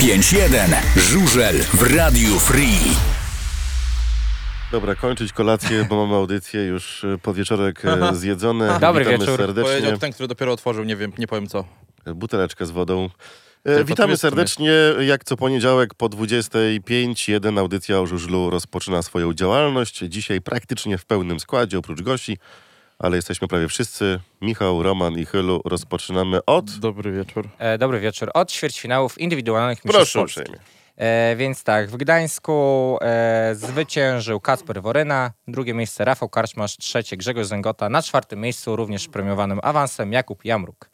5-1. Żużel w Radiu Free. Dobra, kończyć kolację, bo mamy audycję już y, podwieczorek e, zjedzony. Dobry Witamy wieczór. serdecznie. Powiedział ten, który dopiero otworzył, nie wiem, nie powiem co. Buteleczkę z wodą. E, Tylko Witamy serdecznie. Jak co poniedziałek po 25, jeden audycja o żużlu rozpoczyna swoją działalność. Dzisiaj praktycznie w pełnym składzie, oprócz gości, ale jesteśmy prawie wszyscy. Michał, Roman i Chylu. Rozpoczynamy od... Dobry wieczór. E, dobry wieczór. Od ćwierćfinałów indywidualnych mistrzostw Proszę Polski. uprzejmie. E, więc tak, w Gdańsku e, zwyciężył Kacper Woryna, drugie miejsce Rafał Karczmasz, trzecie Grzegorz Zęgota, na czwartym miejscu również premiowanym awansem Jakub Jamruk.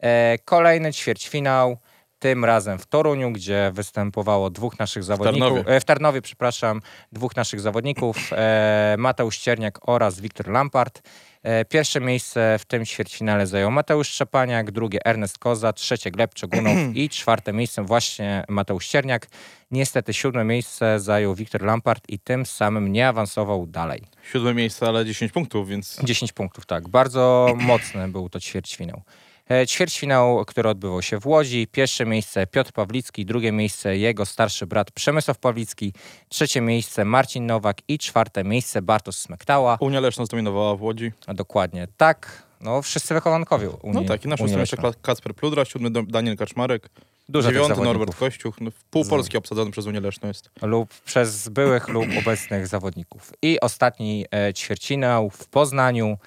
E, kolejny ćwierćfinał, tym razem w Toruniu, gdzie występowało dwóch naszych zawodników. Tarnowie. E, w Tarnowie, przepraszam, dwóch naszych zawodników, e, Mateusz Cierniak oraz Wiktor Lampart. E, Pierwsze miejsce w tym ćwierćfinale zajął Mateusz Szczepaniak, drugie Ernest Koza, trzecie Gleb Czegunow i czwarte miejsce właśnie Mateusz Cierniak. Niestety siódme miejsce zajął Wiktor Lampart i tym samym nie awansował dalej. Siódme miejsce, ale 10 punktów, więc 10 punktów, tak. Bardzo mocny był to ćwierćfinał. E, Ćwierćfinał, który odbywał się w Łodzi. Pierwsze miejsce Piotr Pawlicki, drugie miejsce jego starszy brat Przemysław Pawlicki, trzecie miejsce Marcin Nowak i czwarte miejsce Bartosz Smektała. Unia Leszna zdominowała w Łodzi. A dokładnie tak. No, wszyscy wychowankowie Unii. No tak, i na szóstym jeszcze Kacper Pludra, siódmy Daniel Kaczmarek, Dużo dziewiąty. Norbert Kościuch, no, pół Polski obsadzony przez Unię Leszną jest. lub przez byłych lub obecnych zawodników. I ostatni e, ćwierćfinał w Poznaniu.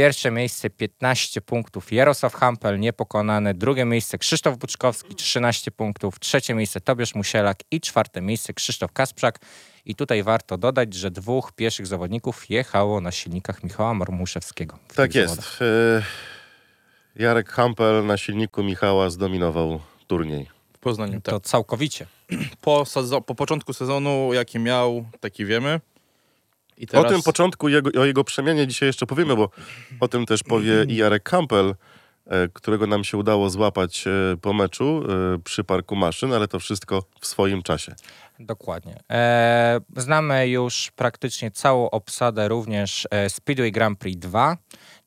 Pierwsze miejsce 15 punktów Jarosław Hampel, niepokonany. Drugie miejsce Krzysztof Buczkowski, 13 punktów. Trzecie miejsce Tobiasz Musielak i czwarte miejsce Krzysztof Kasprzak. I tutaj warto dodać, że dwóch pieszych zawodników jechało na silnikach Michała Marmuszewskiego. Tak jest. zawodach. E, Jarek Hampel na silniku Michała zdominował turniej. W Poznaniu, tak. To całkowicie. Po, po początku sezonu, jaki miał, taki wiemy. I O teraz tym początku, jego, o jego przemianie dzisiaj jeszcze powiemy, bo o tym też powie i Jarek Kampel, e, którego nam się udało złapać e, po meczu e, przy parku maszyn, ale to wszystko w swoim czasie. Dokładnie. Znamy już praktycznie całą obsadę również Speedway Grand Prix 2,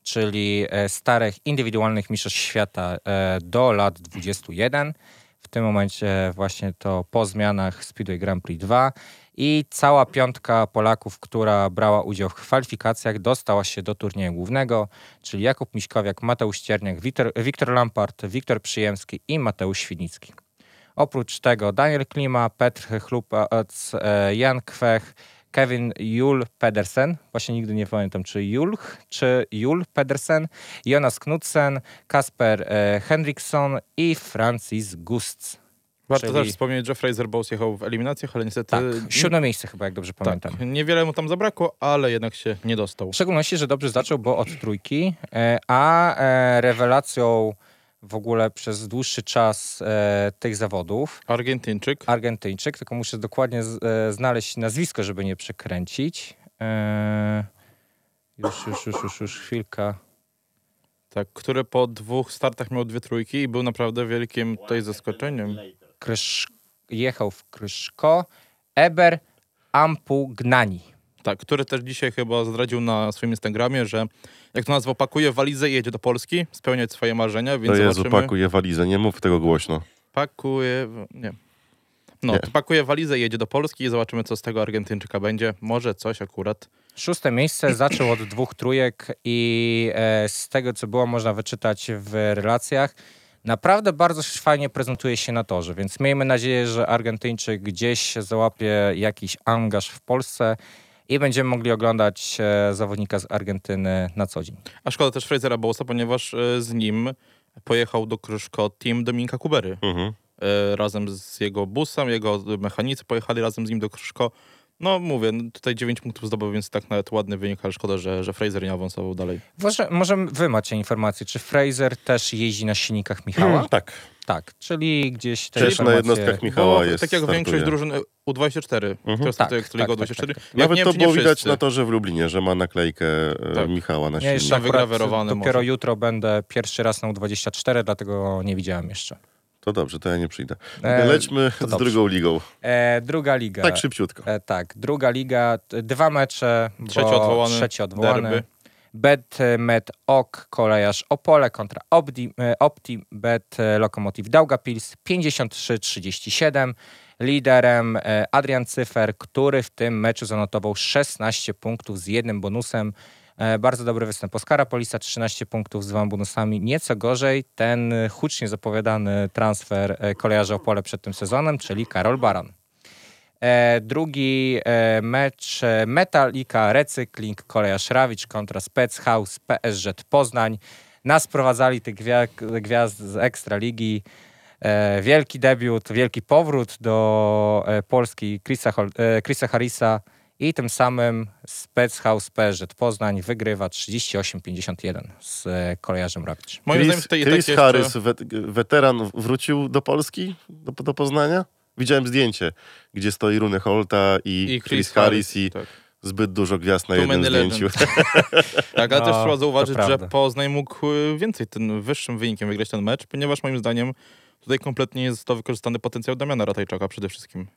czyli starych indywidualnych mistrzostw świata do lat 21. W tym momencie właśnie to po zmianach Speedway Grand Prix 2 i cała piątka Polaków, która brała udział w kwalifikacjach, dostała się do turnieju głównego, czyli Jakub Miśkowiak, Mateusz Cierniak, Wiktor, Wiktor Lampart, Wiktor Przyjemski i Mateusz Świdnicki. Oprócz tego Daniel Klima, Petr Chlupac, e, Jan Kwech, Kevin Jul Pedersen, właśnie nigdy nie pamiętam czy Julch, czy Jul Pedersen, Jonas Knudsen, Kasper e, Henriksson i Francis Gustz. Warto czyli- też wspomnieć, że Fraser Bowes jechał w eliminacjach, ale niestety Tak, siódme miejsce chyba, jak dobrze pamiętam. tak, niewiele mu tam zabrakło, ale jednak się nie dostał. W szczególności, że dobrze zaczął, bo od trójki, e, a e, rewelacją w ogóle przez dłuższy czas e, tych zawodów Argentyńczyk. Argentyńczyk, tylko muszę dokładnie znaleźć nazwisko, żeby nie przekręcić. Już, już, już, już, już chwilka. Tak, który po dwóch startach miał dwie trójki i był naprawdę wielkim tutaj zaskoczeniem. Krysz, jechał w Kryszko. Eber Ampugnani. Tak, który też dzisiaj chyba zdradził na swoim Instagramie, że jak to nazwał, pakuje walizę i jedzie do Polski spełniać swoje marzenia, więc To Jezu, zobaczymy. pakuje walizę, nie mów tego głośno. Pakuje... Nie. No, Nie. to pakuje walizę i jedzie do Polski i zobaczymy, co z tego Argentyńczyka będzie. Może coś akurat. Szóste miejsce zaczął od dwóch trójek i e, z tego, co było można wyczytać w relacjach, naprawdę bardzo fajnie prezentuje się na torze, więc miejmy nadzieję, że Argentyńczyk gdzieś załapie jakiś angaż w Polsce i będziemy mogli oglądać e, zawodnika z Argentyny na co dzień. A szkoda też Frasera Bowesa, ponieważ e, z nim pojechał do Kryszko team Dominika Kubery. Mhm. E, razem z jego busem, jego mechanicy pojechali razem z nim do Kryszko. No mówię, no, tutaj 9 punktów zdobył, więc tak nawet ładny wynik, ale szkoda, że, że Fraser nie awansował dalej. Może, może wy macie informację, czy Fraser też jeździ na silnikach Michała? Tak. Tak, czyli gdzieś te Też na informacje... jednostkach Michała Bo jest. tak jak startuje. większość drużyn e, U24, które Tak, startuje tak, tak, U24. tak, Jak Nawet nie to było widać wszyscy. na torze w Lublinie, że ma naklejkę e, Tak. Michała na Ja silniku. jeszcze Tam akurat wygrawerowany dopiero może. jutro będę pierwszy raz na U24, dlatego nie widziałem jeszcze. To dobrze, to ja nie przyjdę. E, Lećmy z dobrze. drugą ligą. E, druga liga. Tak szybciutko. E, tak, druga liga, dwa mecze, Trzeci odwołany, trzeci odwołany. derby. Bet Met Ok Kolejarz Opole kontra Opti, e, Opti Bet e, Lokomotiv Daugavpils 53-37. Liderem Adrian Cyfer, który w tym meczu zanotował 16 punktów z jednym bonusem. E, Bardzo dobry występ Oskara Polisa, 13 punktów z dwoma bonusami. Nieco gorzej ten hucznie zapowiadany transfer e, kolejarza Opole przed tym sezonem, czyli Karol Baran. E, drugi mecz Metalika Recykling Kolejarz Rawicz kontra Spec House PSZ Poznań. Nas prowadzali tych gwia- gwiazd z Ekstraligi. Wielki debiut, wielki powrót do Polski Chrisa, Chrisa Harrisa i tym samym Spec House PSZ Poznań wygrywa 38-51 z e, Kolejarzem Rawicz. Moim zdaniem Chris, tutaj Chris tak jeszcze... Harris, wet, weteran, wrócił do Polski, do, do Poznania? Widziałem zdjęcie, gdzie stoi Rune Holta i, I Chris, Harris i tak. zbyt dużo gwiazd na Too jednym zdjęciu. Tak, ale No, też trzeba zauważyć, że. Poznań mógł y, więcej tym wyższym wynikiem wygrać ten mecz, ponieważ moim zdaniem tutaj kompletnie jest to wykorzystany potencjał Damiana Ratajczaka przede wszystkim,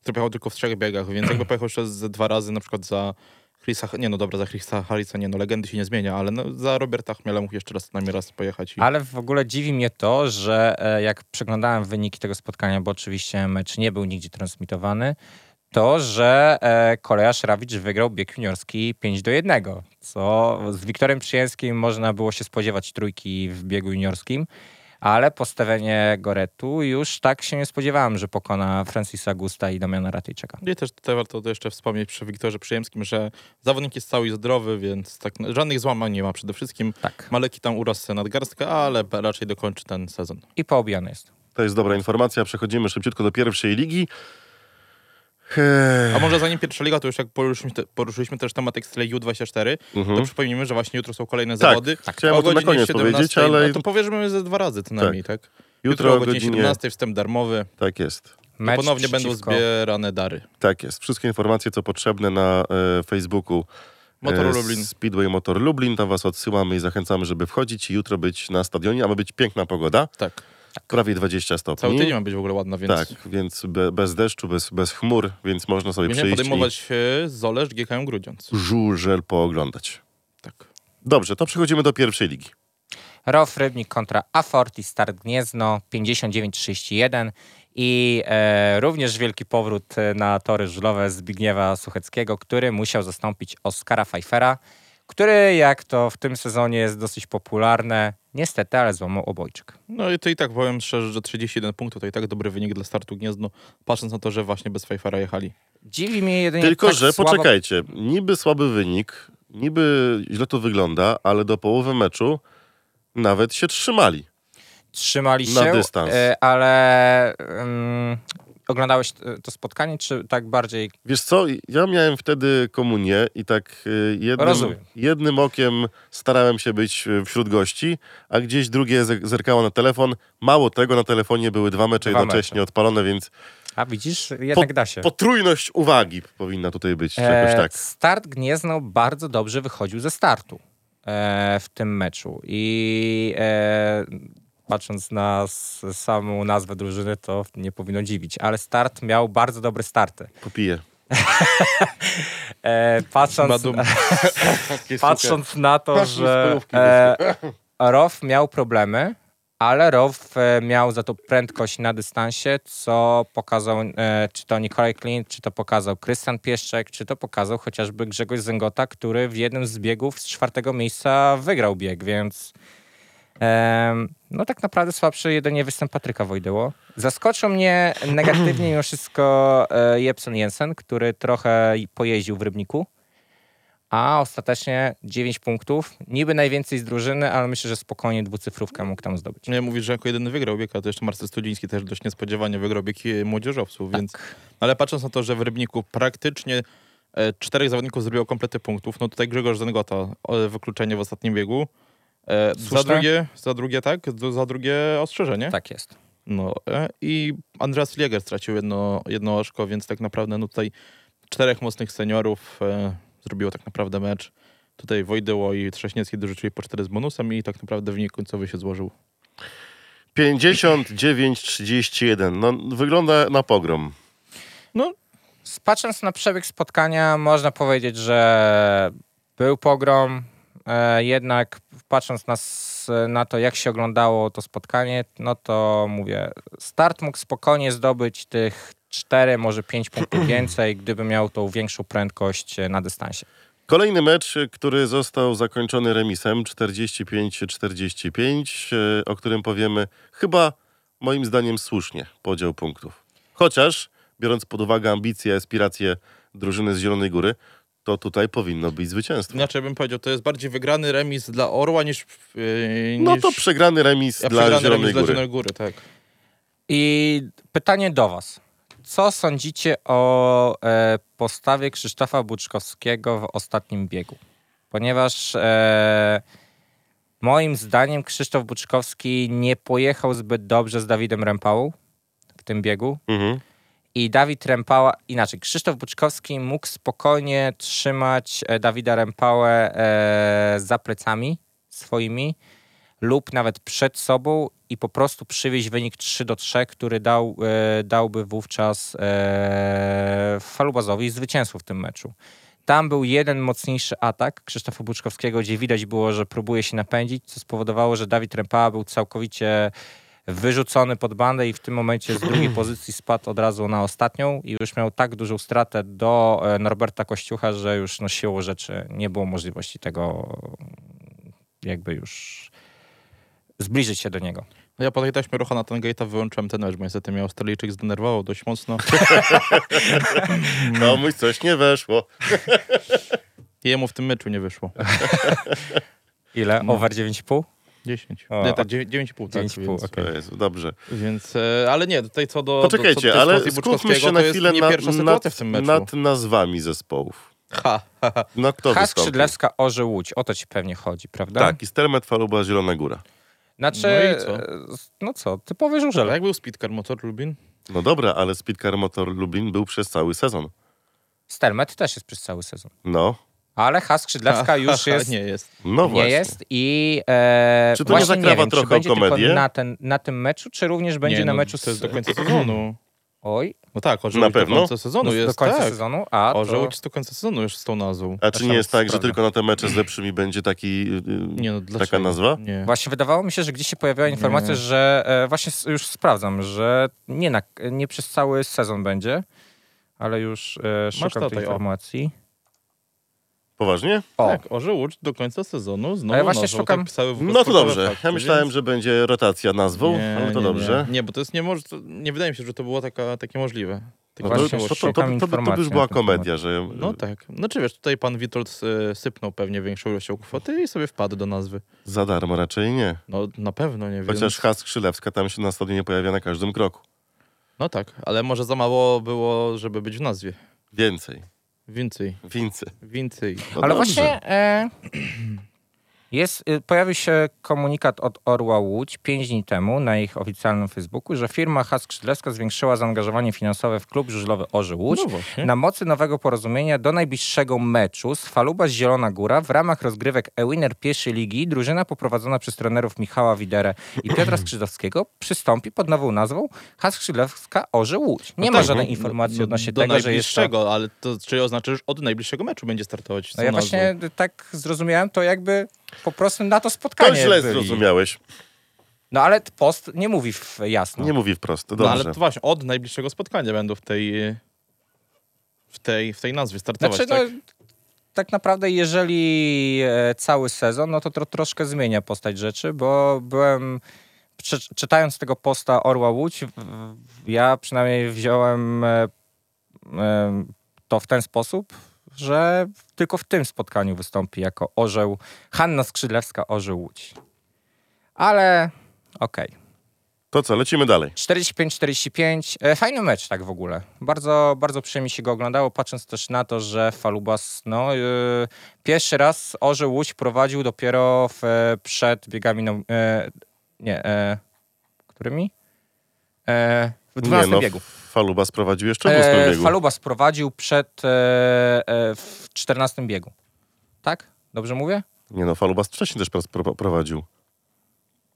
który pojechał tylko w trzech biegach, więc jakby pojechał jeszcze z dwa razy na przykład za Chrisa, nie no dobra, za Chrisa Harrisa nie no, legendy się nie zmienia, ale no, za Roberta Chmiela mógł jeszcze raz najmniej raz pojechać. I... Ale w ogóle dziwi mnie to, że e, jak przeglądałem wyniki tego spotkania, bo oczywiście mecz nie był nigdzie transmitowany, to, że e, kolejarz Rawicz wygrał bieg juniorski 5 do 1, co z Wiktorem Przyjęskim można było się spodziewać trójki w biegu juniorskim, ale postawienie Goretu już tak się nie spodziewałem, że pokona Francisa Gusta i Damiana Ratyjczaka. I też tutaj warto to jeszcze wspomnieć przy Wiktorze Przyjemskim, że zawodnik jest cały i zdrowy, więc tak, żadnych złamań nie ma przede wszystkim. Tak. Maleki tam uraz sobie nadgarstka, ale raczej dokończy ten sezon. I poobijany jest. To jest dobra informacja. Przechodzimy szybciutko do pierwszej ligi. A może zanim pierwsza liga, to już jak poruszyliśmy, te, poruszyliśmy też temat Ekstraligi U24, to mhm. przypomnijmy, że właśnie jutro są kolejne Tak, zawody. chciałem o tym na godzinie koniec 17, powiedzieć, ale to powiedzmy ze dwa razy co najmniej, tak? jutro o godzinie 17 wstęp darmowy. Tak jest. Mecz ponownie będą zbierane dary. Tak jest. Wszystkie informacje, co potrzebne na e, Facebooku Motor e, Lublin. Speedway Motor Lublin. Tam was odsyłamy i zachęcamy, żeby wchodzić i jutro być na stadionie. A ma być piękna pogoda. Tak. Prawie 20 stopni. Cały tydzień ma być w ogóle ładna, więc Tak, więc be, bez deszczu, bez, bez chmur, więc można sobie będziemy przyjść podejmować e, Zolesz GKM Grudziądz. i żużel pooglądać. Tak. Dobrze, to przechodzimy do pierwszej ligi. Rof Rybnik kontra Aforti Start Gniezno 59-31 i e, również wielki powrót e, na tory żużlowe Zbigniewa Sucheckiego, który musiał zastąpić Oskara Pfeiffera, który jak to w tym sezonie jest dosyć popularne, niestety, ale złamał obojczyk. No i to i tak powiem szczerze, że 31 punktów to i tak dobry wynik dla startu Gniezno, patrząc na to, że właśnie bez Fajfara jechali. Dziwi mnie jedynie Tylko, tak że słabo... poczekajcie, niby słaby wynik, niby źle to wygląda, ale do połowy meczu nawet się trzymali. Trzymali Na się, dystans. e, ale um, oglądałeś e, to spotkanie, czy tak bardziej Wiesz co, ja miałem wtedy komunię i tak y, jednym, Rozumiem. jednym okiem starałem się być y, wśród gości, a gdzieś drugie ze- zerkało na telefon. Mało tego, na telefonie były dwa mecze Dwa jednocześnie mecze. odpalone, więc A widzisz, jednak da się. potrójność uwagi powinna tutaj być, czy jakoś E, tak. Start Gniezno bardzo dobrze wychodził ze startu e, w tym meczu i e, patrząc na samą nazwę drużyny, to nie powinno dziwić, ale start miał bardzo dobre starty. Popiję. E, patrząc, patrząc na to, że e, Row miał problemy, ale Row e, miał za to prędkość na dystansie, co pokazał e, czy to Nikolaj Klint, czy to pokazał Krystian Pieszczek, czy to pokazał chociażby Grzegorz Zęgota, który w jednym z biegów z czwartego miejsca wygrał bieg, więc no tak naprawdę słabszy jedynie występ Patryka Wojdyło. Zaskoczył mnie negatywnie mimo wszystko e, Jepson Jensen, który trochę pojeździł w Rybniku. A ostatecznie 9 punktów. Niby najwięcej z drużyny, ale myślę, że spokojnie dwucyfrówkę mógł tam zdobyć. Nie mówisz, że jako jedyny wygrał bieg, a to jeszcze Marcel Studziński też dość niespodziewanie wygrał bieg e, młodzieżowców, więc... Ale patrząc na to, że w Rybniku praktycznie e, czterech zawodników zrobiło komplety punktów, no tutaj Grzegorz Zengota, wykluczenie w ostatnim biegu. E, za drugie, za drugie tak, za drugie ostrzeżenie. Tak jest. No e, i Andreas Lieger stracił jedno, jedno oczko, więc tak naprawdę no tutaj czterech mocnych seniorów e, zrobiło tak naprawdę mecz. Tutaj Wojdyło i Trześniecki dorzucili po cztery z bonusem i tak naprawdę wynik końcowy się złożył. 59-31. No, wygląda na pogrom. No, Patrząc na przebieg spotkania, można powiedzieć, że był pogrom. E, jednak patrząc na, na to, jak się oglądało to spotkanie, no to mówię, start mógł spokojnie zdobyć tych 4, może 5 punktów więcej, gdyby miał tą większą prędkość e, na dystansie. Kolejny mecz, który został zakończony remisem 45-45, y, o którym powiemy chyba moim zdaniem słusznie podział punktów. Chociaż, biorąc pod uwagę ambicje, aspiracje drużyny z Zielonej Góry, to tutaj powinno być zwycięstwo. Inaczej bym powiedział, to jest bardziej wygrany remis dla Orła niż... Yy, No niż to przegrany remis ja dla przegrany Zielonej remis dla Góry. Zielonej Góry, tak. I pytanie do Was. Co sądzicie o e, postawie Krzysztofa Buczkowskiego w ostatnim biegu? Ponieważ e, moim zdaniem Krzysztof Buczkowski nie pojechał zbyt dobrze z Dawidem Rempałą w tym biegu. Mhm. I Dawid Rempała, inaczej, Krzysztof Buczkowski mógł spokojnie trzymać e, Dawida Rempałę e, za plecami swoimi lub nawet przed sobą i po prostu przywieźć wynik 3 do 3, który dał, e, dałby wówczas Falubazowi zwycięstwo w tym meczu. Tam był jeden mocniejszy atak Krzysztofa Buczkowskiego, gdzie widać było, że próbuje się napędzić, co spowodowało, że Dawid Rempała był całkowicie wyrzucony pod bandę i w tym momencie z drugiej pozycji spadł od razu na ostatnią i już miał tak dużą stratę do e, Norberta Kościucha, że już no, siłą rzeczy nie było możliwości tego jakby już zbliżyć się do niego. No ja po tej taśmie rucha na ten gate'a wyłączyłem ten mecz, bo niestety mnie Australijczyk zdenerwował dość mocno. No mój coś nie weszło. I jemu w tym meczu nie wyszło. Ile? No. Over 9,5? 10. O, nie, tak, 9,5. Tak, 9,5, więc, okej. To jest, dobrze. więc, e, ale nie, tutaj co do Poczekajcie, do, co do ale skupmy się na chwilę na, nad, w tym meczu. nad nazwami zespołów. Ha, ha, ha. No kto? Skrzydlewska, Orze Łódź. O to ci pewnie chodzi, prawda? Tak, i Stermet Faluba Zielona Góra. Znaczy, No i co? no co, typowy Ale żużel. jak był Speedcar Motor Lubin? No dobra, ale Speedcar Motor Lublin był przez cały sezon. Stelmet też jest przez cały sezon. No, Ale Has Skrzydlewska już jest, nie jest. no nie właśnie. jest i e, Czy to nie właśnie zakrawa wiem, trochę czy będzie komedię? tylko na, ten, na tym meczu, czy również będzie nie, na no, meczu To jest do końca sezonu. Oj, No tak, Orzeł Na do pewno? końca sezonu no, jest, do końca tak. sezonu, a to... Orzeł jest do końca sezonu już z tą nazwą. A czy nie jest tak, że tylko na te mecze z lepszymi będzie taki, yy, Nie no, dlaczego? taka nazwa? Nie. Właśnie wydawało mi się, że gdzieś się pojawiła informacja, Nie. że e, właśnie już sprawdzam, że nie, na, nie przez cały sezon będzie, ale już e, szukam tej o. Poważnie? O, Tak, Orzeł Łódź do końca sezonu znowu Ale właśnie nazwą, szukam- Tak pisały w No to dobrze. Ja myślałem, więc- że będzie rotacja nazwą, Nie, ale to nie, dobrze. Nie, nie bo to jest nie, może, to nie wydaje mi się, że to było taka, takie możliwe. No to, to, to, to, szukam to, to, by już była komedia, że... No tak. Znaczy wiesz, tutaj pan Witold e, sypnął pewnie większą ilością kwoty i sobie wpadł do nazwy. Za darmo raczej nie. No na pewno, nie wiem. Chociaż Has Skrzylewska tam się na stadionie pojawia na każdym kroku. No tak, ale może za mało było, żeby być w nazwie. Więcej. Więcej, Więcej. więcej. No ale dobrze. właśnie e, jest, y, pojawił się komunikat od Orła Łódź pięć dni temu na ich oficjalnym Facebooku, że firma Has Skrzydlewska zwiększyła zaangażowanie finansowe w klub żużlowy Orzy Łódź. No. Na mocy nowego porozumienia do najbliższego meczu z Faluba z Zielona Góra w ramach rozgrywek E-Winner pierwszej ligi drużyna poprowadzona przez trenerów Michała Widerę i Piotra Skrzydowskiego przystąpi pod nową nazwą Has Skrzydlewska Orze Łódź. Nie No ma tak, żadnej informacji no, odnośnie do tego, że jest to... najbliższego, ale to czyli oznacza, że od najbliższego meczu będzie startować. No ja nazwą. właśnie tak zrozumiałem to jakby po prostu na to To spotkanie źle byli. zrozumiałeś. No ale post nie mówi w jasno. Nie mówi wprost. No Dobrze. ale to właśnie od najbliższego spotkania będą w tej w tej, w tej nazwie startować, Znaczy, tak? no, tak naprawdę, jeżeli e, cały sezon, no to tro, troszkę zmienia postać rzeczy, bo byłem. Czytając tego posta Orła Łódź, ja przynajmniej wziąłem e, e, to w ten sposób, że tylko w tym spotkaniu wystąpi jako orzeł Hanna Skrzydlewska, orzeł Łódź. Ale okej. To co, lecimy dalej. 45-45. E, Fajny mecz tak w ogóle. Bardzo, bardzo przyjemnie się go oglądało, patrząc też na to, że Falubas no, e, pierwszy raz Orzeł Łódź prowadził dopiero w, e, przed biegami, no, e, nie, e, którymi? E, w 12 nie, no, biegu. Faluba sprowadził jeszcze w ósmym E, biegu. Falubas prowadził przed e, e, w 14 biegu. Tak? Dobrze mówię? Nie no, Falubas wcześniej też pro- pro- prowadził.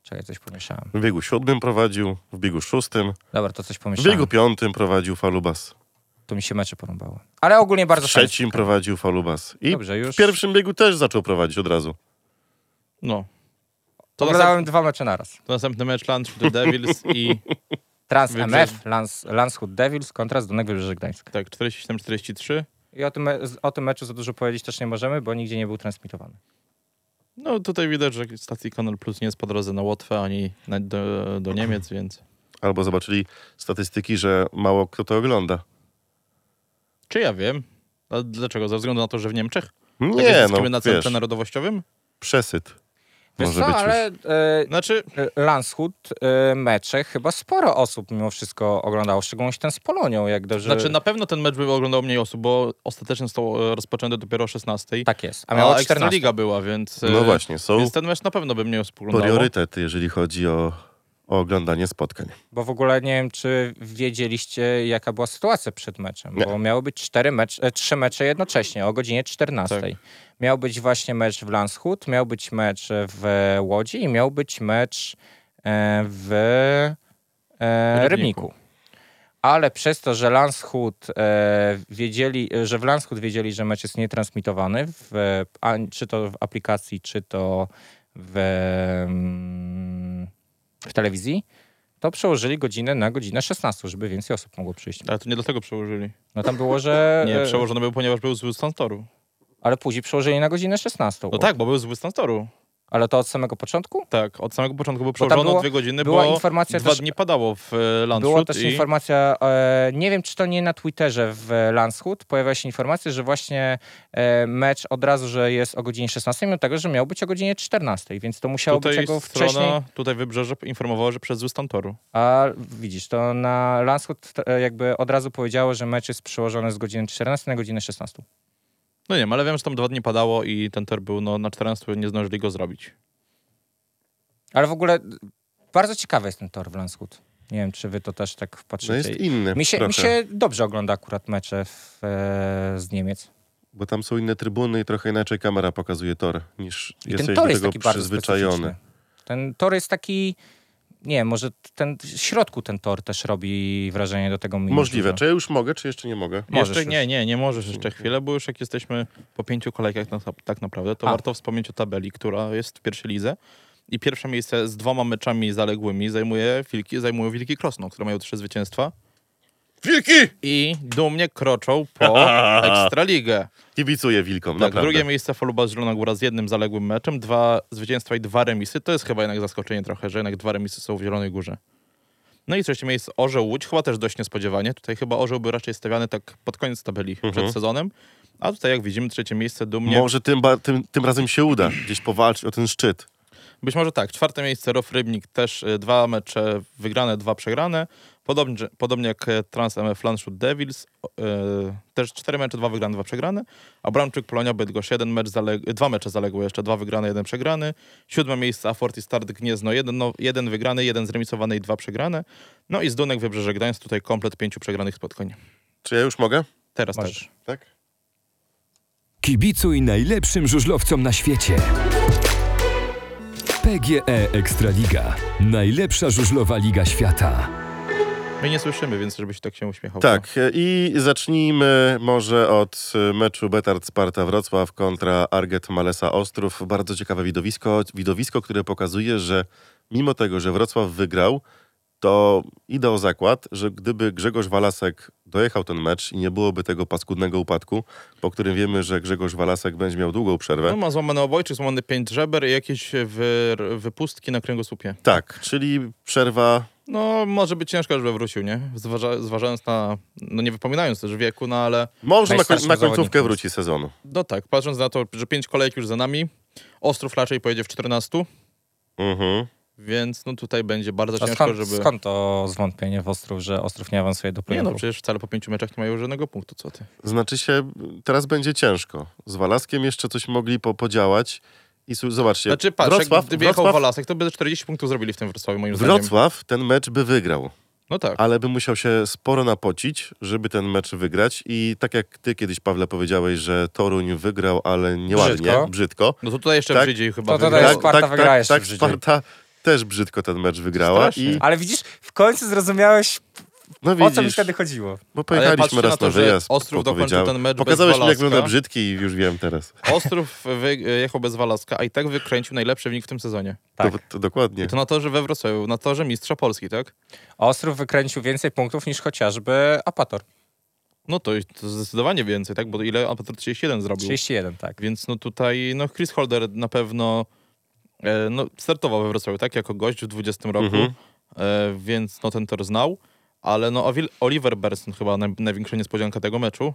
Czekaj, coś pomieszałem. W biegu siódmym prowadził, w biegu szóstym, Dobra, to coś w pomieszałem. biegu piątym prowadził Falubas. To mi się mecze porąbały. Ale ogólnie W bardzo fajnie trzecim prowadził Falubas. I Dobrze, już. w pierwszym biegu też zaczął prowadzić od razu. No. To, Oglądałem następny, dwa mecze naraz. to następny mecz Lunch the Devils i Trans. MF, Lans, Landshut Devils kontra Zdonek Wybrzeże Gdańsk. tak, 47-43. I o tym, o tym meczu za dużo powiedzieć też nie możemy, bo nigdzie nie był transmitowany. No tutaj widać, że stacji Kanal Plus nie jest po drodze na Łotwę ani na, do, do Niemiec, więc... Albo zobaczyli statystyki, że mało kto to ogląda. Czy ja wiem? A dlaczego? Ze względu na to, że w Niemczech? Tak Nie, jest no na wiesz, narodowościowym? przesyt. Wiesz Może co, być ale e, Znaczy, Landshut e, mecze chyba sporo osób mimo wszystko oglądało, szczególnie ten z Polonią, jak dobrze... znaczy na pewno ten mecz by oglądał mniej osób, bo ostatecznie został e, rozpoczęty dopiero o 16. Tak jest, a A, miało a 14. Ekstraliga była, więc... e, No właśnie, są Więc ten mecz na pewno by mniej osób oglądało. priorytety, jeżeli chodzi o, o oglądanie spotkań. Bo w ogóle nie wiem, czy wiedzieliście, jaka była sytuacja przed meczem. Nie. Bo miały być cztery mecz, e, trzy mecze jednocześnie o godzinie 14. Tak. Miał być właśnie mecz w Landshut, miał być mecz w Łodzi i miał być mecz e, w e, Rybniku. Rybniku. Ale przez to, że Landshut e, wiedzieli, że w Landshut wiedzieli, że mecz jest nietransmitowany, w, a, czy to w aplikacji, czy to w, mm, w telewizji, to przełożyli godzinę na godzinę 16, żeby więcej osób mogło przyjść. Ale to nie dlatego przełożyli. No tam było, że... Nie, e, przełożony był, ponieważ był zły stan toru. Ale później przełożyli na godzinę 16. No tak, bo był zły stan toru. Ale to od samego początku? Tak, od samego początku był tam przełożony było- dwie godziny, była bo informacja dwa też- dni padało w e, Landshut Była też i... informacja, e, nie wiem czy to nie na Twitterze w Landshut, pojawiła się informacja, że właśnie e, mecz od razu, że jest o godzinie 16, mimo tego, że miał być o godzinie 14, więc to musiało być Tutaj jako strona, wcześniej. tutaj Wybrzeże informowało, że przez zły stan toru. A widzisz, to na Landshut e, jakby od razu powiedziało, że mecz jest przełożony z godziny 14 na godzinę 16. No nie wiem, ale wiem, że tam dwa dni padało i ten tor był no, na 14, nie zdążyli go zrobić. Ale w ogóle bardzo ciekawy jest ten tor w Landshut. Nie wiem, czy wy to też tak No patrzycie. jest inny Mi się, trochę, mi się dobrze ogląda akurat mecze w, e, z Niemiec. bo tam są inne trybuny i trochę inaczej kamera pokazuje tor, niż I jesteś ten tor do jest tego taki przyzwyczajony. Ten tor jest taki, nie może ten, w środku ten tor też robi wrażenie do tego mini Możliwe. Czy ja już mogę, czy jeszcze nie mogę? Możesz jeszcze nie, nie, nie możesz jeszcze chwilę, bo już jak jesteśmy po pięciu kolejkach na, tak naprawdę, to A. warto wspomnieć o tabeli, która jest w pierwszej lidze. I pierwsze miejsce z dwoma meczami zaległymi zajmuje Wilki, zajmują Wilki Krosno, które mają trzy zwycięstwa. Wilki! I dumnie kroczą po Ekstraligę. Kibicuję Wilkom, Tak, naprawdę. drugie miejsce Foluba Zielona Góra z jednym zaległym meczem, dwa zwycięstwa i dwa remisy. To jest chyba jednak zaskoczenie trochę, że jednak dwa remisy są w Zielonej Górze. No i trzecie miejsce Orzeł Łódź, chyba też dość niespodziewanie. Tutaj chyba Orzeł był raczej stawiany tak pod koniec tabeli przed sezonem. A tutaj jak widzimy trzecie miejsce dumnie. Może tym, tym, tym razem się uda gdzieś powalczyć o ten szczyt. Być może tak. Czwarte miejsce Rof Rybnik też y, dwa mecze wygrane, dwa przegrane. Podobnie, podobnie jak e, Trans MF Landshut Devils. y, też cztery mecze, dwa wygrane, dwa przegrane. A Bramczyk Polonia Bydgoszcz jeden mecz zaleg- dwa mecze zaległy jeszcze, dwa wygrane, jeden przegrany. Siódme miejsce Aforti Start Gniezno, jeden, no, jeden wygrany, jeden zremisowany i dwa przegrane. No i Zdunek Wybrzeże Gdańsk, tutaj komplet pięciu przegranych spotkań. Czy ja już mogę? Teraz Możesz. też. Tak? Kibicuj najlepszym żużlowcom na świecie. PGE Ekstraliga. Najlepsza żużlowa liga świata. My nie słyszymy, więc żebyś tak się uśmiechał. Tak, i zacznijmy może od e, meczu Betard Sparta Wrocław kontra Arget Malesa Ostrów. Bardzo ciekawe widowisko, widowisko, które pokazuje, że mimo tego, że Wrocław wygrał, to idę o zakład, że gdyby Grzegorz Walasek dojechał ten mecz i nie byłoby tego paskudnego upadku, po którym wiemy, że Grzegorz Walasek będzie miał długą przerwę. No, ma złamany obojczyk, złamany pięć żeber i jakieś wy, wypustki na kręgosłupie. Tak, czyli przerwa No, może być ciężko, żeby wrócił, nie? Zważa, zważając na, no nie wypominając też wieku, no ale Może na, koń, na końcówkę wróci sezonu. no tak, patrząc na to, że pięć kolejek już za nami, Ostrów raczej pojedzie w 14, Mhm. Więc no tutaj będzie bardzo A ciężko, skąd, żeby... skąd to zwątpienie w Ostrów, że Ostrów nie awansuje do Nie playoffów? no, przecież wcale po pięciu meczach nie mają żadnego punktu, co ty. Znaczy się, teraz będzie ciężko. Z Walaskiem jeszcze coś mogli po, podziałać. I zobaczcie, Znaczy patrz, Wrocław, gdyby jechał Wrocław, Walasek, to by 40 punktów zrobili w tym Wrocławiu, moim zdaniem. Wrocław ten mecz by wygrał, No tak. ale by musiał się sporo napocić, żeby ten mecz wygrać. I tak jak ty kiedyś, Pawle, powiedziałeś, że Toruń wygrał, ale nieładnie, Brzydko. brzydko. No to tutaj jeszcze Tak. chyba To tutaj wygrał. jest Sparta wygrała jeszcze tak, w Żydziej. Sparta też brzydko ten mecz wygrała. I Ale widzisz, w końcu zrozumiałeś No O co mi widzisz, wtedy chodziło? bo pojechaliśmy na raz to, na że wyjazd. Ostrów dokończył ten mecz bez Pokazałeś mi, jak wygląda brzydki i już wiem teraz. Ostrów wy, jechał bez Walaska, a i tak wykręcił najlepszy wynik w tym sezonie. Tak. To, to dokładnie. I to na torze we Wrocławiu, na torze mistrza Polski, tak? Ostrów wykręcił więcej punktów niż chociażby Apator. No to, to zdecydowanie więcej, tak? Bo ile Apator 31 zrobił. 31, tak. Więc no tutaj, no Chris Holder na pewno no, startował we Wrocławiu, tak? Jako gość w 20 roku, Mhm. e, więc no ten tor znał. Ale no Oliver Berson chyba naj, największa niespodzianka tego meczu,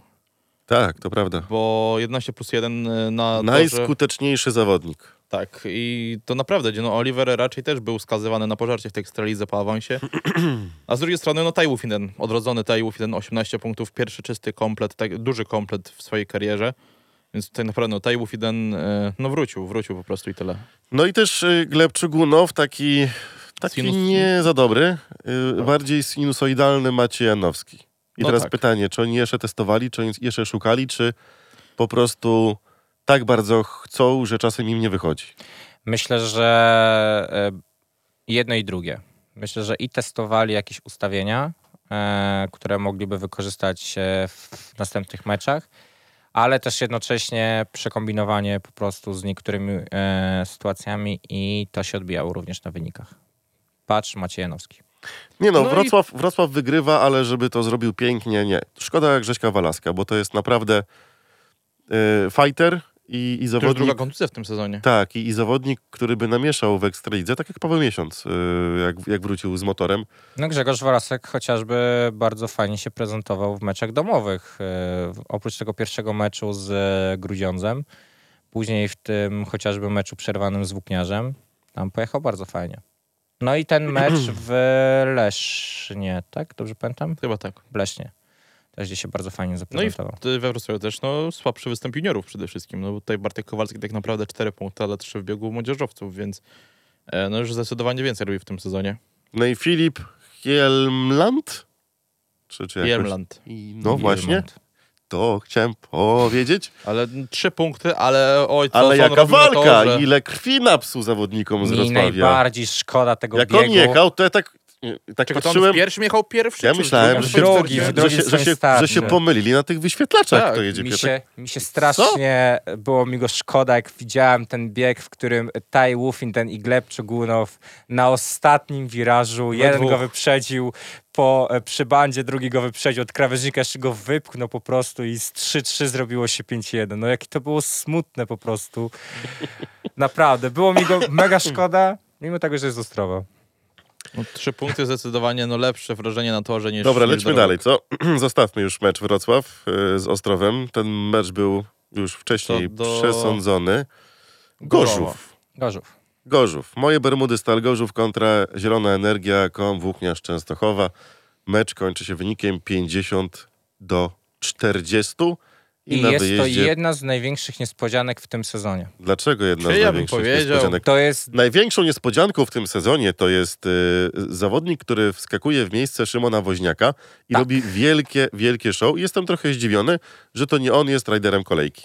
Tak, to prawda. bo 11 plus 1 na torze... Najskuteczniejszy zawodnik. Tak, i to naprawdę, no Oliver raczej też był skazywany na pożarcie w tej ekstralidze po awansie. A z drugiej strony, no Wufinen, odrodzony Tai Wufinen, 18 punktów, pierwszy czysty komplet, tak, duży komplet w swojej karierze. Więc tutaj naprawdę no, Tai Wufinen, e, no wrócił, wrócił po prostu i tyle. No i też y, Gleb Czugunow, taki, taki Sinus- nie za dobry, y, bardziej sinusoidalny Maciej Janowski. I No teraz tak. pytanie, czy oni jeszcze testowali, czy oni jeszcze szukali, czy po prostu tak bardzo chcą, że czasem im nie wychodzi. Myślę, że e, jedno i drugie. Myślę, że i testowali jakieś ustawienia, e, które mogliby wykorzystać e, w następnych meczach, ale też jednocześnie przekombinowanie po prostu z niektórymi e, sytuacjami i to się odbijało również na wynikach. Patrz, Maciej Janowski. Nie no, No i- Wrocław, Wrocław wygrywa, ale żeby to zrobił pięknie, nie. Szkoda Grześka Walaska, bo to jest naprawdę y, fighter i, i To już zawodnik... druga kontuzja w tym sezonie. Tak, i, i zawodnik, który by namieszał w Ekstralidze, tak jak Paweł Miesiąc, y, jak, jak wrócił z motorem. No Grzegorz Wolasek chociażby bardzo fajnie się prezentował w meczach domowych. E, Oprócz tego pierwszego meczu z e, Grudziądzem, później w tym chociażby meczu przerwanym z Włókniarzem, tam pojechał bardzo fajnie. No i ten mecz w Lesznie, tak? Dobrze pamiętam? Chyba tak. W Lesznie. Też gdzie się bardzo fajnie No i zaprezentował. w, we Wrocławiu też no, słabszy występ juniorów przede wszystkim. No, tutaj Bartek Kowalski tak naprawdę 4 punkty, ale 3 w biegu młodzieżowców, więc e, no już zdecydowanie więcej robi w tym sezonie. No i Filip Hielmland? Czy, czy jakoś-. I, no właśnie, to chciałem powiedzieć. Ale trzy punkty, ale oj, co Ale jaka walka! torze. Ile krwi napsuł zawodnikom z Mi Wrocławia. najbardziej szkoda tego Jak biegu. on jechał, to ja tak, tak on patrzyłem... w pierwszym jechał pierwszy? Ja czy myślałem, że w się, drugi, w że, drugi się, że, swoim się, że się pomylili na tych wyświetlaczach, Tak, kto jedzie Mi się, mi się strasznie było mi go szkoda, jak widziałem ten bieg, w którym Tai Wufin, ten i Gleb Czugunow na ostatnim wirażu, jeden dwóch. go wyprzedził po, e, przy bandzie, drugi go wyprzedził od krawężnika, jeszcze go wypchnął po prostu i z 3-3 zrobiło się 5-1. No jakie to było smutne po prostu. Naprawdę, było mi go mega szkoda, mimo tego, że jest Ostrowa. No, trzy punkty zdecydowanie no, lepsze wrażenie na torze niż Dobra, niż lećmy dorobek. dalej, co? Zostawmy już mecz Wrocław y, z Ostrowem. Ten mecz był już wcześniej do- przesądzony. Gorzów. Gorzów. Gorzów. Moje Bermudy Stal Gorzów kontra Zielona Energia kom Włókniarz Częstochowa. Mecz kończy się wynikiem 50 do 40. I, I jest wyjeździe... to jedna z największych niespodzianek w tym sezonie. Dlaczego jedna Czy z ja bym największych powiedział- niespodzianek? To jest Największą niespodzianką w tym sezonie to jest y, zawodnik, który wskakuje w miejsce Szymona Woźniaka i Tak. robi wielkie, wielkie show. I Jestem trochę zdziwiony, że to nie on jest rajderem kolejki.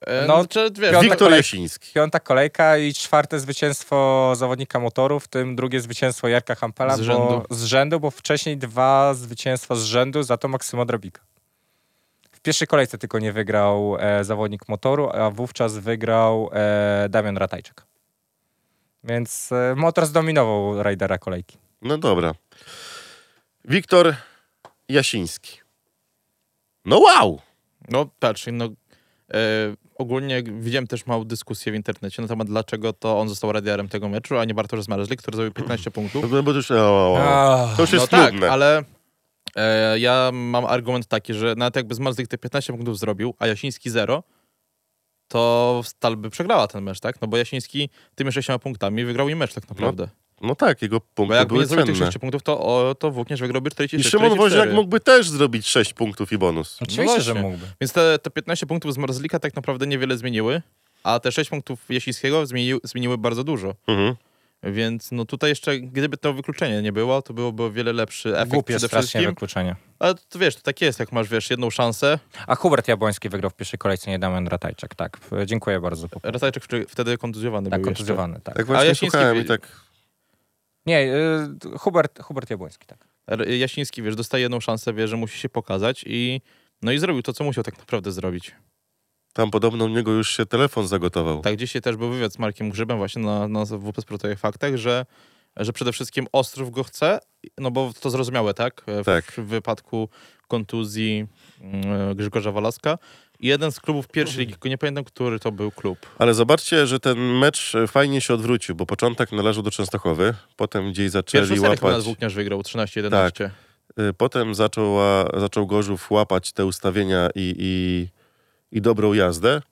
E, No, no, czy, wiesz, Piąta Wiktor Jasiński. Piąta kolejka i czwarte zwycięstwo zawodnika motoru, w tym drugie zwycięstwo Jarka Hampela Z bo, rzędu. z rzędu, bo wcześniej dwa zwycięstwa z rzędu, za to Maksymo Drabika. W pierwszej kolejce tylko nie wygrał e, zawodnik motoru, a wówczas wygrał e, Damian Ratajczyk. Więc e, motor zdominował rajdera kolejki. No dobra. Wiktor Jasiński. No wow! No patrz, no e, ogólnie widziałem też małą dyskusję w internecie na temat dlaczego to on został radiarem tego meczu, a nie Bartosz Zmarzli, który zrobił 15 punktów. No bo to już, o, Ach, to już jest no tak, nudne. ale e, ja mam argument taki, że nawet jakby Zmarzlik te 15 punktów zrobił, a Jasiński 0, to Stal by przegrała ten mecz, tak? No bo Jasiński tymi 6 punktami wygrał im mecz tak naprawdę. No tak, jego bo punkty jakby były nie zrobił tych cenne. 6 punktów, to, o, to Włókniarz wygrałby I 46 Szymon 44. Woźniak mógłby też zrobić 6 punktów i bonus. Oczywiście, że właśnie. mógłby. Więc te, te 15 punktów z Marzlika tak naprawdę niewiele zmieniły, a te 6 punktów Jasińskiego zmieniły, zmieniły bardzo dużo. Mhm. Więc no tutaj jeszcze, gdyby to wykluczenie nie było, to byłoby o wiele lepszy efekt Głupie przede wszystkim. wykluczenie. Ale to wiesz, to tak jest, jak masz, wiesz, jedną szansę. A Hubert Jabłoński wygrał w pierwszej kolejce, nie Damian Ratajczyk. Tak, dziękuję bardzo. Ratajczyk wtedy- kontuzjowany Tak, był kontuzjowany, tak. Tak właśnie Jasiński słuchałem i tak... Nie, y, Hubert, Hubert Jabłoński, tak. Jasiński, wiesz, dostaje jedną szansę, wie, że musi się pokazać i no i zrobił to, co musiał tak naprawdę zrobić. Tam podobno u niego już się telefon zagotował. Tak, dzisiaj też był wywiad z Markiem Grzybem właśnie na, na WP Sportowych Faktach, że, że przede wszystkim Ostrów go chce, no bo to zrozumiałe, tak? W, Tak. w wypadku kontuzji mm, Grzegorza Walaska. Jeden z klubów pierwszej ligi, nie pamiętam, który to był klub. Ale zobaczcie, że ten mecz fajnie się odwrócił, bo początek należał do Częstochowy, potem gdzieś zaczęli Pierwszy łapać... nas Włókniarz wygrał 13-11. Y, Potem zaczął, zaczął Gorzów łapać te ustawienia i, i, i dobrą jazdę.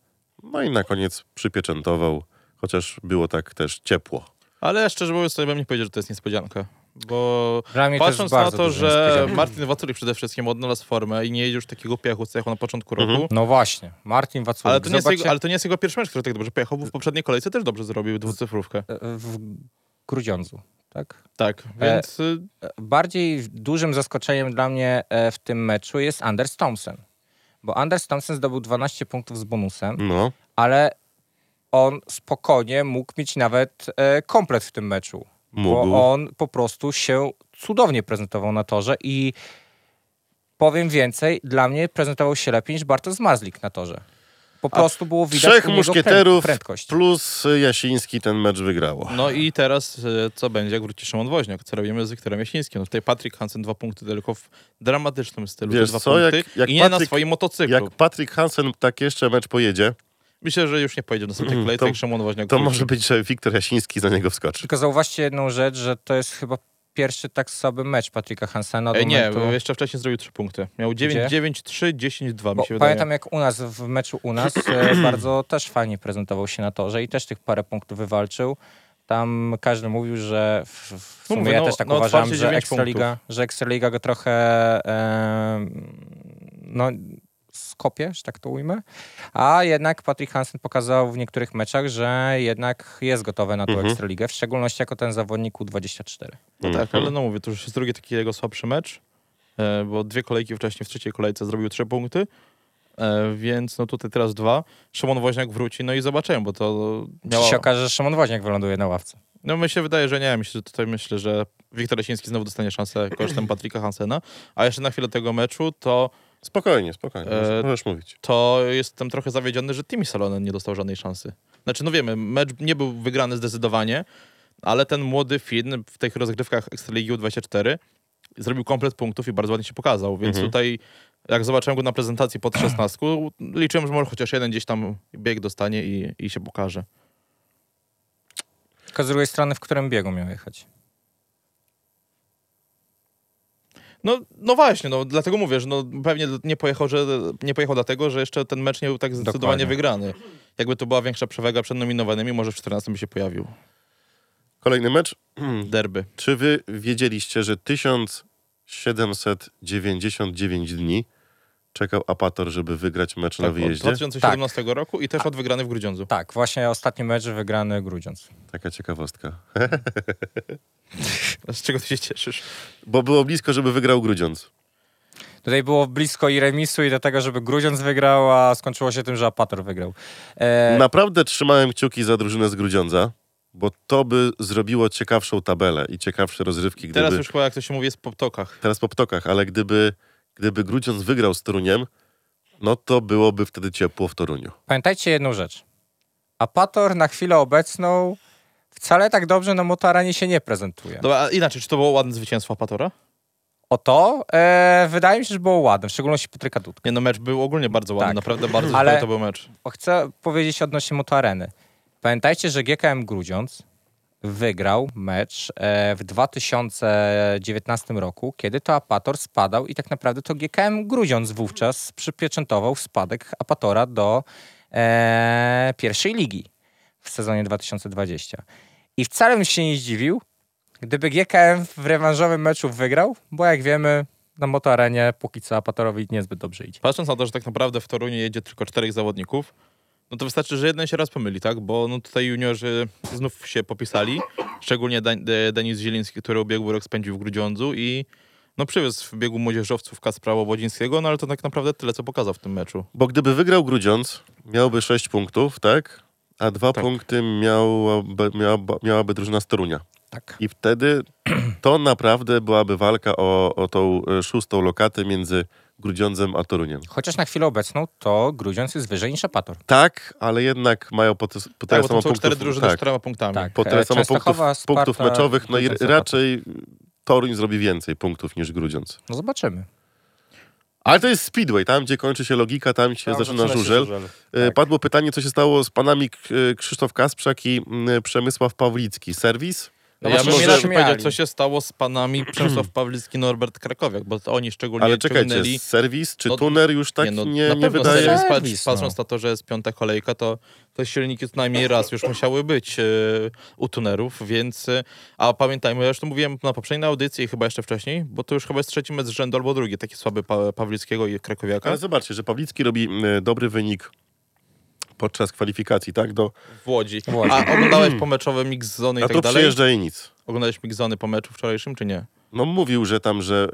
No i na koniec przypieczętował, chociaż było tak też ciepło. Ale szczerze mówiąc, to ja bym nie powiedział, że to jest niespodzianka. Bo patrząc na to, że. Martin Waculik przede wszystkim odnalazł formę i nie jedzie już takiego piechu, co jechał na początku roku, Mhm. No właśnie, Martin Waculik. ale, to nie jest jego, ale to nie jest jego pierwszy mecz, który tak dobrze pojechał, bo w poprzedniej kolejce też dobrze zrobił dwucyfrówkę. w Grudziądzu, tak? Tak, więc y, Bardziej dużym zaskoczeniem dla mnie e, w tym meczu jest Anders Thompson. Bo Anders Thompson zdobył 12 punktów z bonusem, No, ale on spokojnie mógł mieć nawet e, komplet w tym meczu. Mógł. Bo on po prostu się cudownie prezentował na torze i powiem więcej, dla mnie prezentował się lepiej niż Bartosz Mazlik na torze. Po prostu było widać trzech muszkieterów prędkość. plus Jasiński ten mecz wygrało. no i teraz y, co będzie, jak wróci Szymon Woźniak, co robimy z Wiktorem Jasińskim. No tutaj Patrick Hansen dwa punkty tylko w dramatycznym stylu, Wiesz dwa co, punkty jak- jak i nie na Patryk- swoim motocyklu. Jak Patryk Hansen tak jeszcze mecz pojedzie, Myślę, że już nie pojedzie w następnej kolejce, To- jak Szymon Woźniak to wróci. może być, że Wiktor Jasiński za niego wskoczy. Tylko zauważcie jedną rzecz, że to jest chyba pierwszy tak słaby mecz Patryka Hansena. do E, nie, momentu, jeszcze wcześniej zrobił trzy punkty. Miał Gdzie? 9, 9 3, 10, 2 mi się pamiętam jak u nas, w meczu u nas, e, bardzo też fajnie prezentował się na torze i też tych parę punktów wywalczył. Tam każdy mówił, że w, w sumie ja no- też tak no uważam, że Ekstraliga, że Ekstraliga go trochę e, no skopie, że tak to ujmę. A jednak Patrick Hansen pokazał w niektórych meczach, że jednak jest gotowy na tą Mhm. Ekstraligę, w szczególności jako ten zawodnik U24. No Mhm. tak, ale no mówię, to już jest drugi taki jego słabszy mecz, e, bo dwie kolejki wcześniej, w trzeciej kolejce zrobił trzy punkty, e, więc no tutaj teraz dwa. Szymon Woźniak wróci, no i zobaczymy, bo to Czy miało... się okaże, że Szymon Woźniak wyląduje na ławce? No mi się wydaje, że nie. Myślę, że tutaj myślę, że Wiktor Lesiński znowu dostanie szansę kosztem Patryka Hansena. A jeszcze na chwilę tego meczu, to, Spokojnie, spokojnie, E, możesz mówić. to jestem trochę zawiedziony, że Timmy Salonen nie dostał żadnej szansy. Znaczy, no wiemy, mecz nie był wygrany zdecydowanie, ale ten młody Finn w tych rozgrywkach Ekstraligi U24 zrobił komplet punktów i bardzo ładnie się pokazał, więc Mhm. tutaj jak zobaczyłem go na prezentacji pod 16, liczyłem, że może chociaż jeden gdzieś tam bieg dostanie i, i się pokaże. Tylko z drugiej strony, w którym biegu miał jechać? No, no właśnie, no dlatego mówię, że no, pewnie nie pojechał, że, nie pojechał dlatego, że jeszcze ten mecz nie był tak zdecydowanie Dokładnie. wygrany. Jakby to była większa przewaga przed nominowanymi, może w 14 by się pojawił. Kolejny mecz. Derby. Czy wy wiedzieliście, że 1799 dni czekał Apator, żeby wygrać mecz na Tak, od wyjeździe? 2017 roku i też od wygrany w Grudziądzu. Tak, właśnie ostatni mecz wygrany Grudziądz. Taka ciekawostka. Z czego ty się cieszysz? Bo było blisko, żeby wygrał Grudziądz. Tutaj było blisko i remisu i do tego, żeby Grudziądz wygrał, a skończyło się tym, że Apator wygrał. E, Naprawdę trzymałem kciuki za drużynę z Grudziądza, bo to by zrobiło ciekawszą tabelę i ciekawsze rozrywki. Gdyby... Teraz już chyba, jak to się mówi, jest po ptokach. Teraz po ptokach, ale gdyby, gdyby Grudziądz wygrał z Toruniem, no to byłoby wtedy ciepło w Toruniu. Pamiętajcie jedną rzecz. Apator na chwilę obecną wcale tak dobrze na motoranie się nie prezentuje. Dobra, a inaczej, czy to było ładne zwycięstwo Apatora? O to e, wydaje mi się, że było ładne, w szczególności Patryka Dudka. Nie no, mecz był ogólnie bardzo ładny, Tak. naprawdę bardzo Ale- to był mecz. Chcę powiedzieć odnośnie motoareny. Pamiętajcie, że GKM Grudziądz wygrał mecz e, w 2019 roku, kiedy to Apator spadał i tak naprawdę to GKM Grudziądz wówczas przypieczętował spadek Apatora do e, pierwszej ligi w sezonie 2020. I wcale bym się nie zdziwił, gdyby GKM w rewanżowym meczu wygrał, bo jak wiemy, na motoarenie póki co Apatorowi niezbyt dobrze idzie. Patrząc na to, że tak naprawdę w Toruniu jedzie tylko czterech zawodników, no to wystarczy, że jeden się raz pomyli, tak? Bo no tutaj juniorzy znów się popisali, szczególnie Dan- Denis Zieliński, który ubiegły rok spędził w Grudziądzu i no przywiózł w biegu młodzieżowców Kaspra Łobodzińskiego, no ale to tak naprawdę tyle, co pokazał w tym meczu. Bo gdyby wygrał Grudziądz, miałby 6 punktów, tak? a dwa Tak. punkty miałaby, miałaby, miałaby drużyna z Torunia. Tak. I wtedy to naprawdę byłaby walka o, o tą e, szóstą lokatę między Grudziądzem a Toruniem. Chociaż na chwilę obecną to Grudziądz jest wyżej niż Apator. Tak, ale jednak mają po, te, po tyle Tak, bo samo są cztery punktów. drużyny z Tak, czterema punktami. Tak. po tyle E, samo punktów, Częstochowa, punktów Sparta, meczowych, no i raczej Toruń zrobi więcej punktów niż Grudziądz. No zobaczymy. Ale to jest Speedway, tam gdzie kończy się logika, tam się zaczyna żużel. E, Tak. Padło pytanie, co się stało z panami Krzysztof Kasprzak i Przemysław Pawlicki. Serwis? No ja śmiali. powiedział, co się stało z panami Przemysław Pawlicki, Norbert Krakowiak, bo to oni szczególnie Ale czekajcie, ciągnęli... serwis czy No, tuner już tak nie, no, nie, na pewno wydaje? serwis, Serwis, no. patrząc na to, że jest piąta kolejka, to te silniki co najmniej raz już musiały być e, u tunerów, więc... E, a pamiętajmy, ja już to mówiłem na poprzedniej audycji i chyba jeszcze wcześniej, bo to już chyba jest trzeci mecz z rzędu albo drugi, taki słaby pa Pawlickiego i Krakowiaka. Ale zobaczcie, że Pawlicki robi mm, dobry wynik podczas kwalifikacji, tak? Do, W Łodzi. W Łodzi. A oglądałeś pomeczowe mix zony i a tak tu dalej? przyjeżdża i nic. Oglądałeś mix zony po meczu wczorajszym, czy nie? No mówił, że tam, że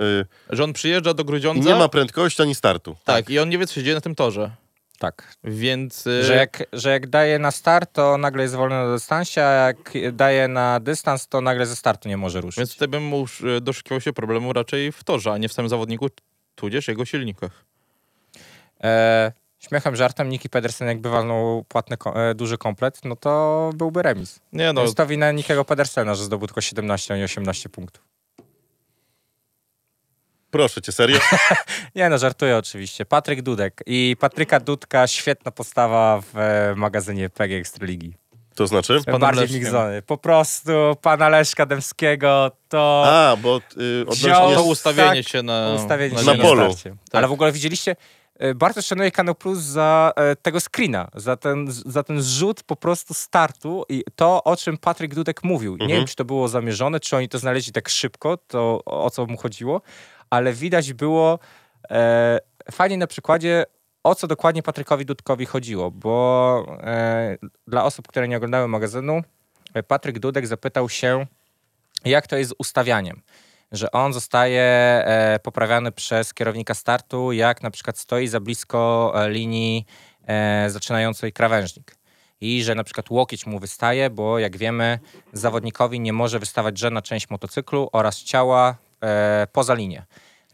Że on przyjeżdża do y, Grudziądza... nie ma prędkości ani startu. Tak, i on nie wie, co się dzieje na tym torze. Tak. Więc... e, Że jak, że jak daje na start, to nagle jest wolny na dystansie, a jak daje na dystans, to nagle ze startu nie może ruszyć. Więc tutaj bym już, e, doszukiwał się problemu raczej w torze, a nie w samym zawodniku, tudzież jego silnikach. E, śmiechem, żartem, Niki Pedersen jakby walnął płatny, ko- e, duży komplet, no to byłby remis. Nie No. Jest to wina Nikiego Pedersena, że zdobył tylko 17, a nie 18 punktów. Proszę cię, serio? Nie no, żartuję oczywiście. Patryk Dudek i Patryka Dudka, świetna postawa w e, magazynie PG Ekstraligi. To znaczy? panem Bardziej Leszkiem. migzony. Po prostu pana Leszka Dębskiego to... A, bo y, Wziął- to ustawienie tak, się na, ustawienie na, się na na polu. starcie. Ale w ogóle widzieliście, e, bardzo szanuję Kanał Plus za e, tego screena, za ten, za ten zrzut po prostu startu i to, o czym Patryk Dudek mówił. Nie Mhm. wiem, czy to było zamierzone, czy oni to znaleźli tak szybko, to o co mu chodziło, ale widać było e, fajnie na przykładzie, o co dokładnie Patrykowi Dudkowi chodziło, bo e, dla osób, które nie oglądały magazynu, e, Patryk Dudek zapytał się, jak to jest z ustawianiem. Że on zostaje e, poprawiany przez kierownika startu, jak na przykład stoi za blisko e, linii e, zaczynającej krawężnik. I że na przykład łokieć mu wystaje, bo jak wiemy, zawodnikowi nie może wystawać żadna część motocyklu oraz ciała e, poza linię.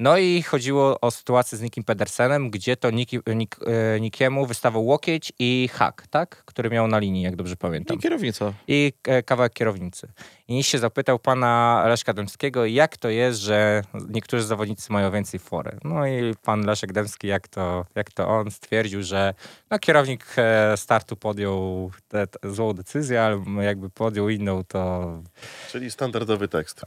No i chodziło o sytuację z Nikim Pedersenem, gdzie to Niki, Nik, e, Nikiemu wystawał łokieć i hak, tak? Który miał na linii, jak dobrze pamiętam I kierownica. i e, kawałek kierownicy. I nikt się zapytał pana Leszka Dębskiego, jak to jest, że niektórzy zawodnicy mają więcej fory. No i pan Leszek Dębski, jak to, jak to on stwierdził, że no, kierownik e, startu podjął złą decyzję, ale jakby podjął inną, to Czyli standardowy tekst.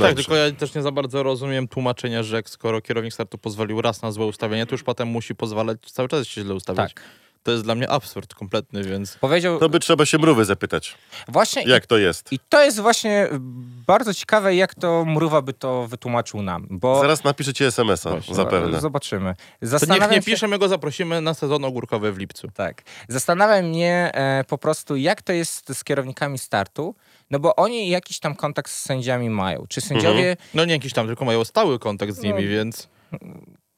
Tak, tylko ja też nie za bardzo rozumiem tłumaczenia, że skoro kierownik startu pozwolił raz na złe ustawienie, to już potem musi pozwalać cały czas się źle ustawiać. tak. To jest dla mnie absurd kompletny, więc Powiedział To by trzeba się mrówy zapytać, właśnie... jak to jest. I to jest właśnie bardzo ciekawe, jak to Mruwa by to wytłumaczył nam, bo Zaraz napiszecie SMS-a, Właśnie. zapewne. zobaczymy. to niech Zastanawiam nie się- pisze, my go zaprosimy na sezon ogórkowy w lipcu. Tak. Zastanawia mnie e, po prostu, jak to jest z kierownikami startu, no bo oni jakiś tam kontakt z sędziami mają. Czy sędziowie... No nie jakiś tam, tylko mają stały kontakt z nimi, No. więc...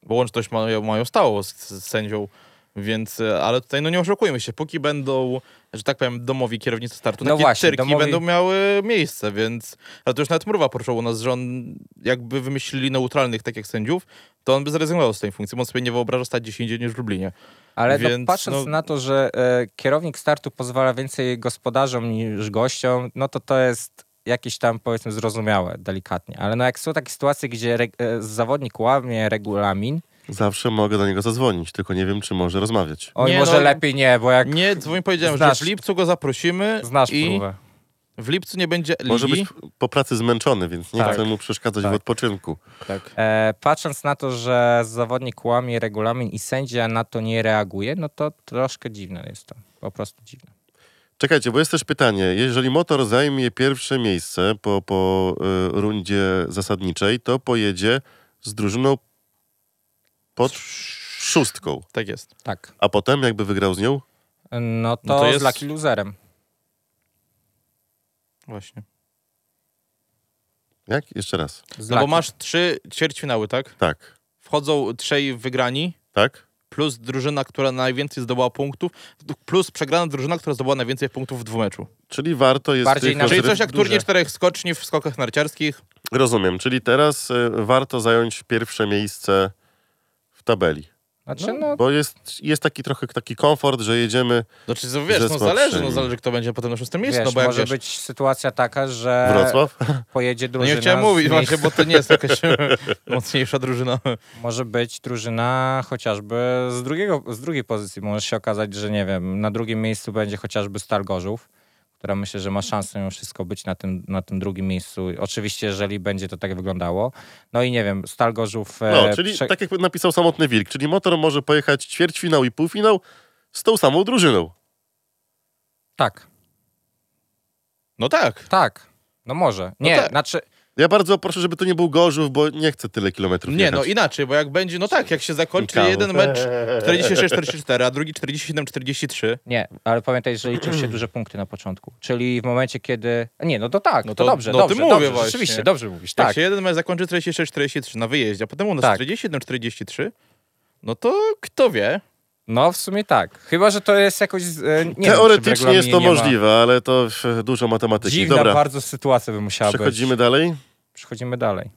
Bo łączność mają, mają stałą z, z sędzią, więc... e, Ale tutaj no nie oszukujmy się, póki będą, że tak powiem, domowi kierownicy startu, No takie właśnie, cyrki domowi- będą miały miejsce, więc... Ale to już nawet Mruwa poruszał u nas, że on jakby wymyślili neutralnych, tak jak sędziów, to on by zrezygnował z tej funkcji, bo on sobie nie wyobraża stać gdzieś indziej niż w Lublinie. Ale no, Więc, patrząc no- na to, że e, kierownik startu pozwala więcej gospodarzom niż gościom, no to to jest jakieś tam powiedzmy zrozumiałe, delikatnie. Ale no jak są takie sytuacje, gdzie reg- e, zawodnik łamie regulamin, Zawsze mogę do niego zadzwonić, tylko nie wiem, czy może rozmawiać. oj, Nie, może no, lepiej nie, bo jak Nie, dzwoń powiedziałem, Znasz- że w lipcu go zaprosimy znasz i próbę. w lipcu nie będzie Może ligi. być po pracy zmęczony, więc nie Tak. chcę mu przeszkadzać Tak. w odpoczynku. Tak. E, patrząc na to, że zawodnik łamie regulamin i sędzia na to nie reaguje, no to troszkę dziwne jest to. Po prostu dziwne. Czekajcie, bo jest też pytanie. Jeżeli motor zajmie pierwsze miejsce po, po y, rundzie zasadniczej, to pojedzie z drużyną pod szóstką. Tak jest. Tak. A potem, jakby wygrał z nią? No to, No to jest- z Lucky Loserem. Właśnie. Jak? Jeszcze raz. Z No bo masz trzy ćwierćfinały, tak? Tak. Wchodzą trzej wygrani, Tak? plus drużyna, która najwięcej zdobyła punktów, plus przegrana drużyna, która zdobyła najwięcej punktów w dwumeczu. Czyli warto jest... Bardziej na- Czyli coś jak duże. turniej czterech skoczni w skokach narciarskich. Rozumiem, czyli teraz y, warto zająć pierwsze miejsce tabeli. Znaczy, no, Bo jest, jest taki trochę taki komfort, że jedziemy Znaczy, to wiesz, no zależy, no zależy kto będzie potem na szóstym miejscu, wiesz, no bo może wiesz, być sytuacja taka, że Wrocław. pojedzie no drużyna... nie chciałem mówić miejsc- właśnie, bo to nie jest jakaś mocniejsza drużyna. Może być drużyna chociażby z, drugiego, z drugiej pozycji. Może się okazać, że nie wiem, na drugim miejscu będzie chociażby Stal Gorzów, która myślę, że ma szansę mimo wszystko być na tym, na tym drugim miejscu. Oczywiście, jeżeli będzie to tak wyglądało. No i nie wiem, Stal Gorzów... e, No, czyli prze- tak jak napisał Samotny Wilk, czyli motor może pojechać ćwierćfinał i półfinał z tą samą drużyną. Tak, No tak. tak. No może. Nie, tak. znaczy... Ja bardzo proszę, żeby to nie był Gorzów, bo nie chcę tyle kilometrów Nie, jechać. no inaczej, bo jak będzie, no tak, jak się zakończy jeden mecz 46-44, a drugi 47-43, Nie, ale pamiętaj, że liczą się duże punkty na początku. Czyli w momencie, kiedy... Nie, no to tak, No to, to- dobrze, no to dobrze, mówię dobrze, właśnie. rzeczywiście, dobrze mówisz, tak. tak. się jeden mecz zakończy 46-43 na wyjeździe, a potem u nas Tak. 47-43, no to kto wie? No w sumie tak. Chyba, że to jest jakoś... e, Nie wiem, Teoretycznie jest to możliwe, ale to dużo matematyki. Dziwna Dobra, bardzo sytuacja by musiała przechodzimy być. dalej. Przechodzimy dalej.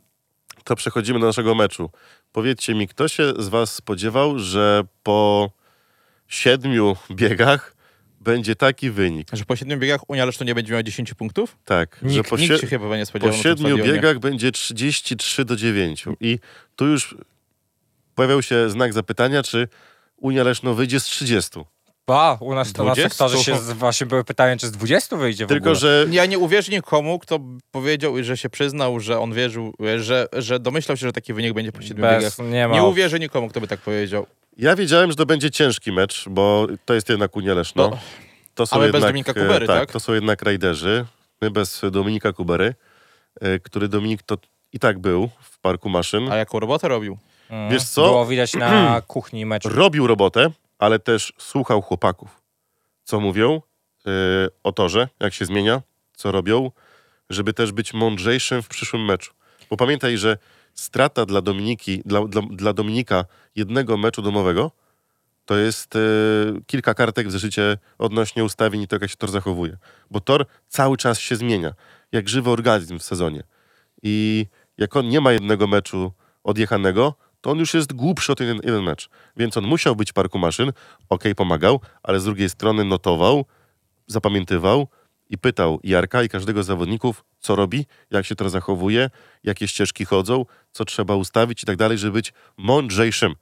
To przechodzimy do naszego meczu. Powiedzcie mi, kto się z was spodziewał, że po siedmiu biegach będzie taki wynik? Że po siedmiu biegach Unia Leszno nie będzie miała 10 punktów? Tak, że Nikt, po, nikt się chyba nie po spodziewał tym siedmiu biegach będzie 33 do 9. I tu już pojawiał się znak zapytania, czy Unia Leszno wyjdzie z 30. Ba, u nas to 20? na sektorze się z, właśnie były pytania, czy z 20 wyjdzie w Tylko, ogóle. że Ja nie uwierzę nikomu, kto powiedział i że się przyznał, że on wierzył, że, że domyślał się, że taki wynik będzie po siedmiu biegach. Bez, nie ma. Nie uwierzę nikomu, kto by tak powiedział. ja wiedziałem, że to będzie ciężki mecz, bo to jest jednak Unia Leszno. No, To są a my bez jednak, Dominika Kubery, e, tak? To są jednak rajderzy. My bez Dominika Kubery, e, który Dominik to i tak był w parku maszyn. A jaką robotę robił? Mm, wiesz co? Było widać na kuchni meczu. Robił robotę, ale też słuchał chłopaków, co mówią e, o torze, jak się zmienia, co robią, żeby też być mądrzejszym w przyszłym meczu. Bo pamiętaj, że strata dla Dominiki, dla, dla, dla Dominika jednego meczu domowego to jest e, kilka kartek w zeszycie odnośnie ustawień i tego, jak się tor zachowuje. Bo tor cały czas się zmienia, jak żywy organizm w sezonie. I jak on nie ma jednego meczu odjechanego, to on już jest głupszy o ten jeden, jeden mecz. Więc on musiał być w parku maszyn, okej, pomagał, ale z drugiej strony notował, zapamiętywał i pytał Jarka i każdego z zawodników, co robi, jak się to zachowuje, jakie ścieżki chodzą, co trzeba ustawić i tak dalej, żeby być mądrzejszym.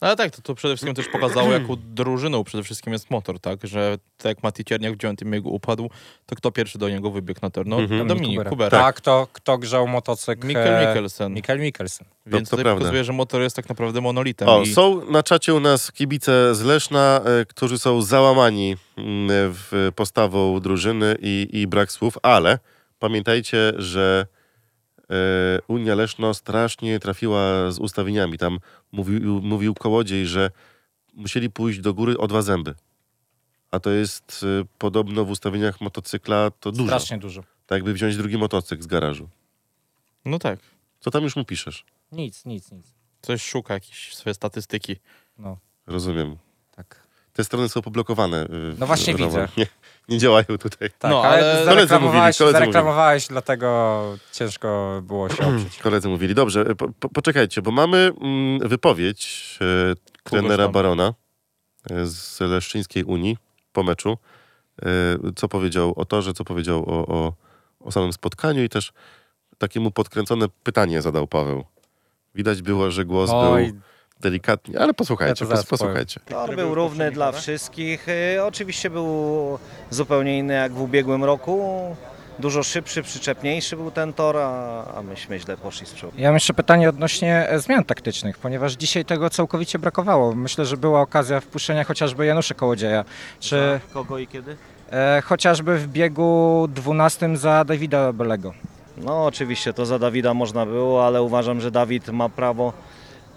No ale tak, to, to przede wszystkim też pokazało, jaką drużyną przede wszystkim jest motor, tak? Że tak jak Mati Cierniak w dziewiątym biegu upadł, to kto pierwszy do niego wybiegł na tor? No Mhm. Dominik Kubera. Kubera. Tak, kto, kto grzał motocykl? Mikkel e, Mikkelsen. Mikkel Mikkelsen. Więc to tutaj prawda. pokazuje, że motor jest tak naprawdę monolitem. O, i... są na czacie u nas kibice z Leszna, e, którzy są załamani mm, w postawą drużyny i, i brak słów, ale pamiętajcie, że Unia Leszno strasznie trafiła z ustawieniami. Tam mówił, mówił Kołodziej, że musieli pójść do góry o dwa zęby. A to jest e, podobno w ustawieniach motocykla to dużo. Strasznie dużo. Tak jakby wziąć drugi motocykl z garażu. No tak. Co tam już mu piszesz? Nic, nic, nic. Coś szuka, jakieś swoje statystyki. No, Rozumiem. Te strony są poblokowane. y, No właśnie widzę. Nie, nie działają tutaj. Tak, No, ale, ale- Koledzy zareklamowałeś, mówili, koledzy zareklamowałeś, dlatego ciężko było się oprzeć. Koledzy mówili, dobrze, po, po, poczekajcie, bo mamy mm, wypowiedź e, trenera? Barona z Leszczyńskiej Unii po meczu. E, co powiedział o torze, co powiedział o, o, o samym spotkaniu i też takie mu podkręcone pytanie zadał Paweł. Widać było, że głos Oj, był delikatnie, ale posłuchajcie, Ja posłuchajcie. Tor był równy dla wszystkich. Y, Oczywiście był zupełnie inny jak w ubiegłym roku. Dużo szybszy, przyczepniejszy był ten tor, a, myśmy źle poszli z przodu. Ja mam jeszcze pytanie odnośnie e, zmian taktycznych, ponieważ dzisiaj tego całkowicie brakowało. Myślę, że była okazja wpuszczenia chociażby Janusza Kołodzieja, czy Kogo i kiedy? e, chociażby w biegu 12 za Davida Belego. No oczywiście to za Dawida można było, ale uważam, że Dawid ma prawo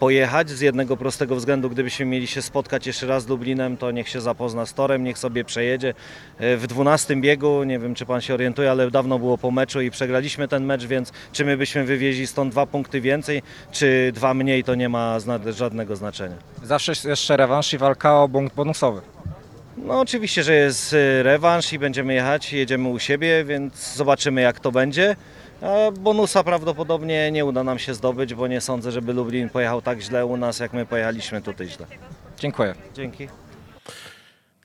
pojechać z jednego prostego względu, gdybyśmy mieli się spotkać jeszcze raz z Lublinem, to niech się zapozna z torem, niech sobie przejedzie. E, W 12 biegu, nie wiem czy pan się orientuje, ale dawno było po meczu i przegraliśmy ten mecz, więc czy my byśmy wywieźli stąd dwa punkty więcej, czy dwa mniej, to nie ma żadnego znaczenia. Zawsze jest jeszcze rewanż i walka o punkt bonusowy. No oczywiście, że jest y, rewanż i będziemy jechać, jedziemy u siebie, więc zobaczymy jak to będzie. A bonusa prawdopodobnie nie uda nam się zdobyć, bo nie sądzę, żeby Lublin pojechał tak źle u nas, jak my pojechaliśmy tutaj źle. Dziękuję. Dzięki.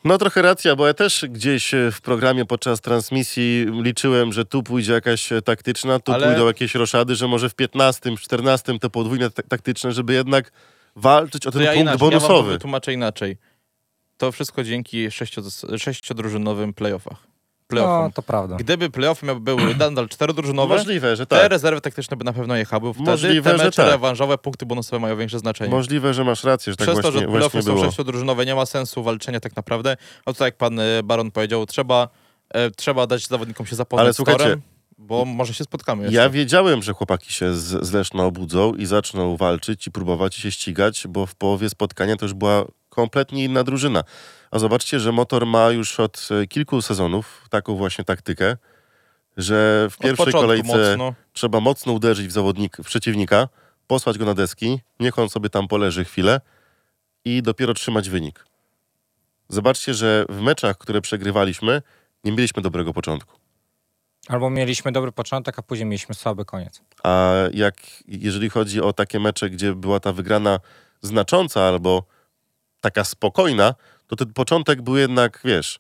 No trochę racja, bo ja też gdzieś e, w programie podczas transmisji liczyłem, że tu pójdzie jakaś e, taktyczna, tu Ale- pójdą jakieś roszady, że może w 15, 14 te podwójne ta- taktyczne, żeby jednak walczyć o ten ja punkt inaczej, ja wam to bonusowy. wytłumaczę inaczej. To wszystko dzięki sześcio- sześciodrużynowym playoffach. No, Playoffom. to prawda. Gdyby playoffy miały były nadal czterodrużynowe, Możliwe, że te tak. rezerwy taktyczne by na pewno jechały. Wtedy Możliwe, te że mecze tak. rewanżowe, punkty bonusowe mają większe znaczenie. Możliwe, że masz rację, że tak Przez to, właśnie, że właśnie playoffy są sześciodrużynowe, nie ma sensu walczenia tak naprawdę. A tutaj jak pan e, Baron powiedział, trzeba, e, trzeba dać zawodnikom się zapoznać Ale słuchajcie, torem, bo może się spotkamy jeszcze. Ja wiedziałem, że chłopaki się z, z Leszna obudzą i zaczną walczyć i próbować się ścigać, bo w połowie spotkania to już była kompletnie inna drużyna. A zobaczcie, że motor ma już od e, kilku sezonów taką właśnie taktykę, że w pierwszej kolejce mocno. trzeba mocno uderzyć w zawodnik, w przeciwnika, posłać go na deski, niech on sobie tam poleży chwilę i dopiero trzymać wynik. Zobaczcie, że w meczach, które przegrywaliśmy, nie mieliśmy dobrego początku. Albo mieliśmy dobry początek, a później mieliśmy słaby koniec. A jak jeżeli chodzi o takie mecze, gdzie była ta wygrana znacząca albo taka spokojna, to ten początek był jednak, wiesz,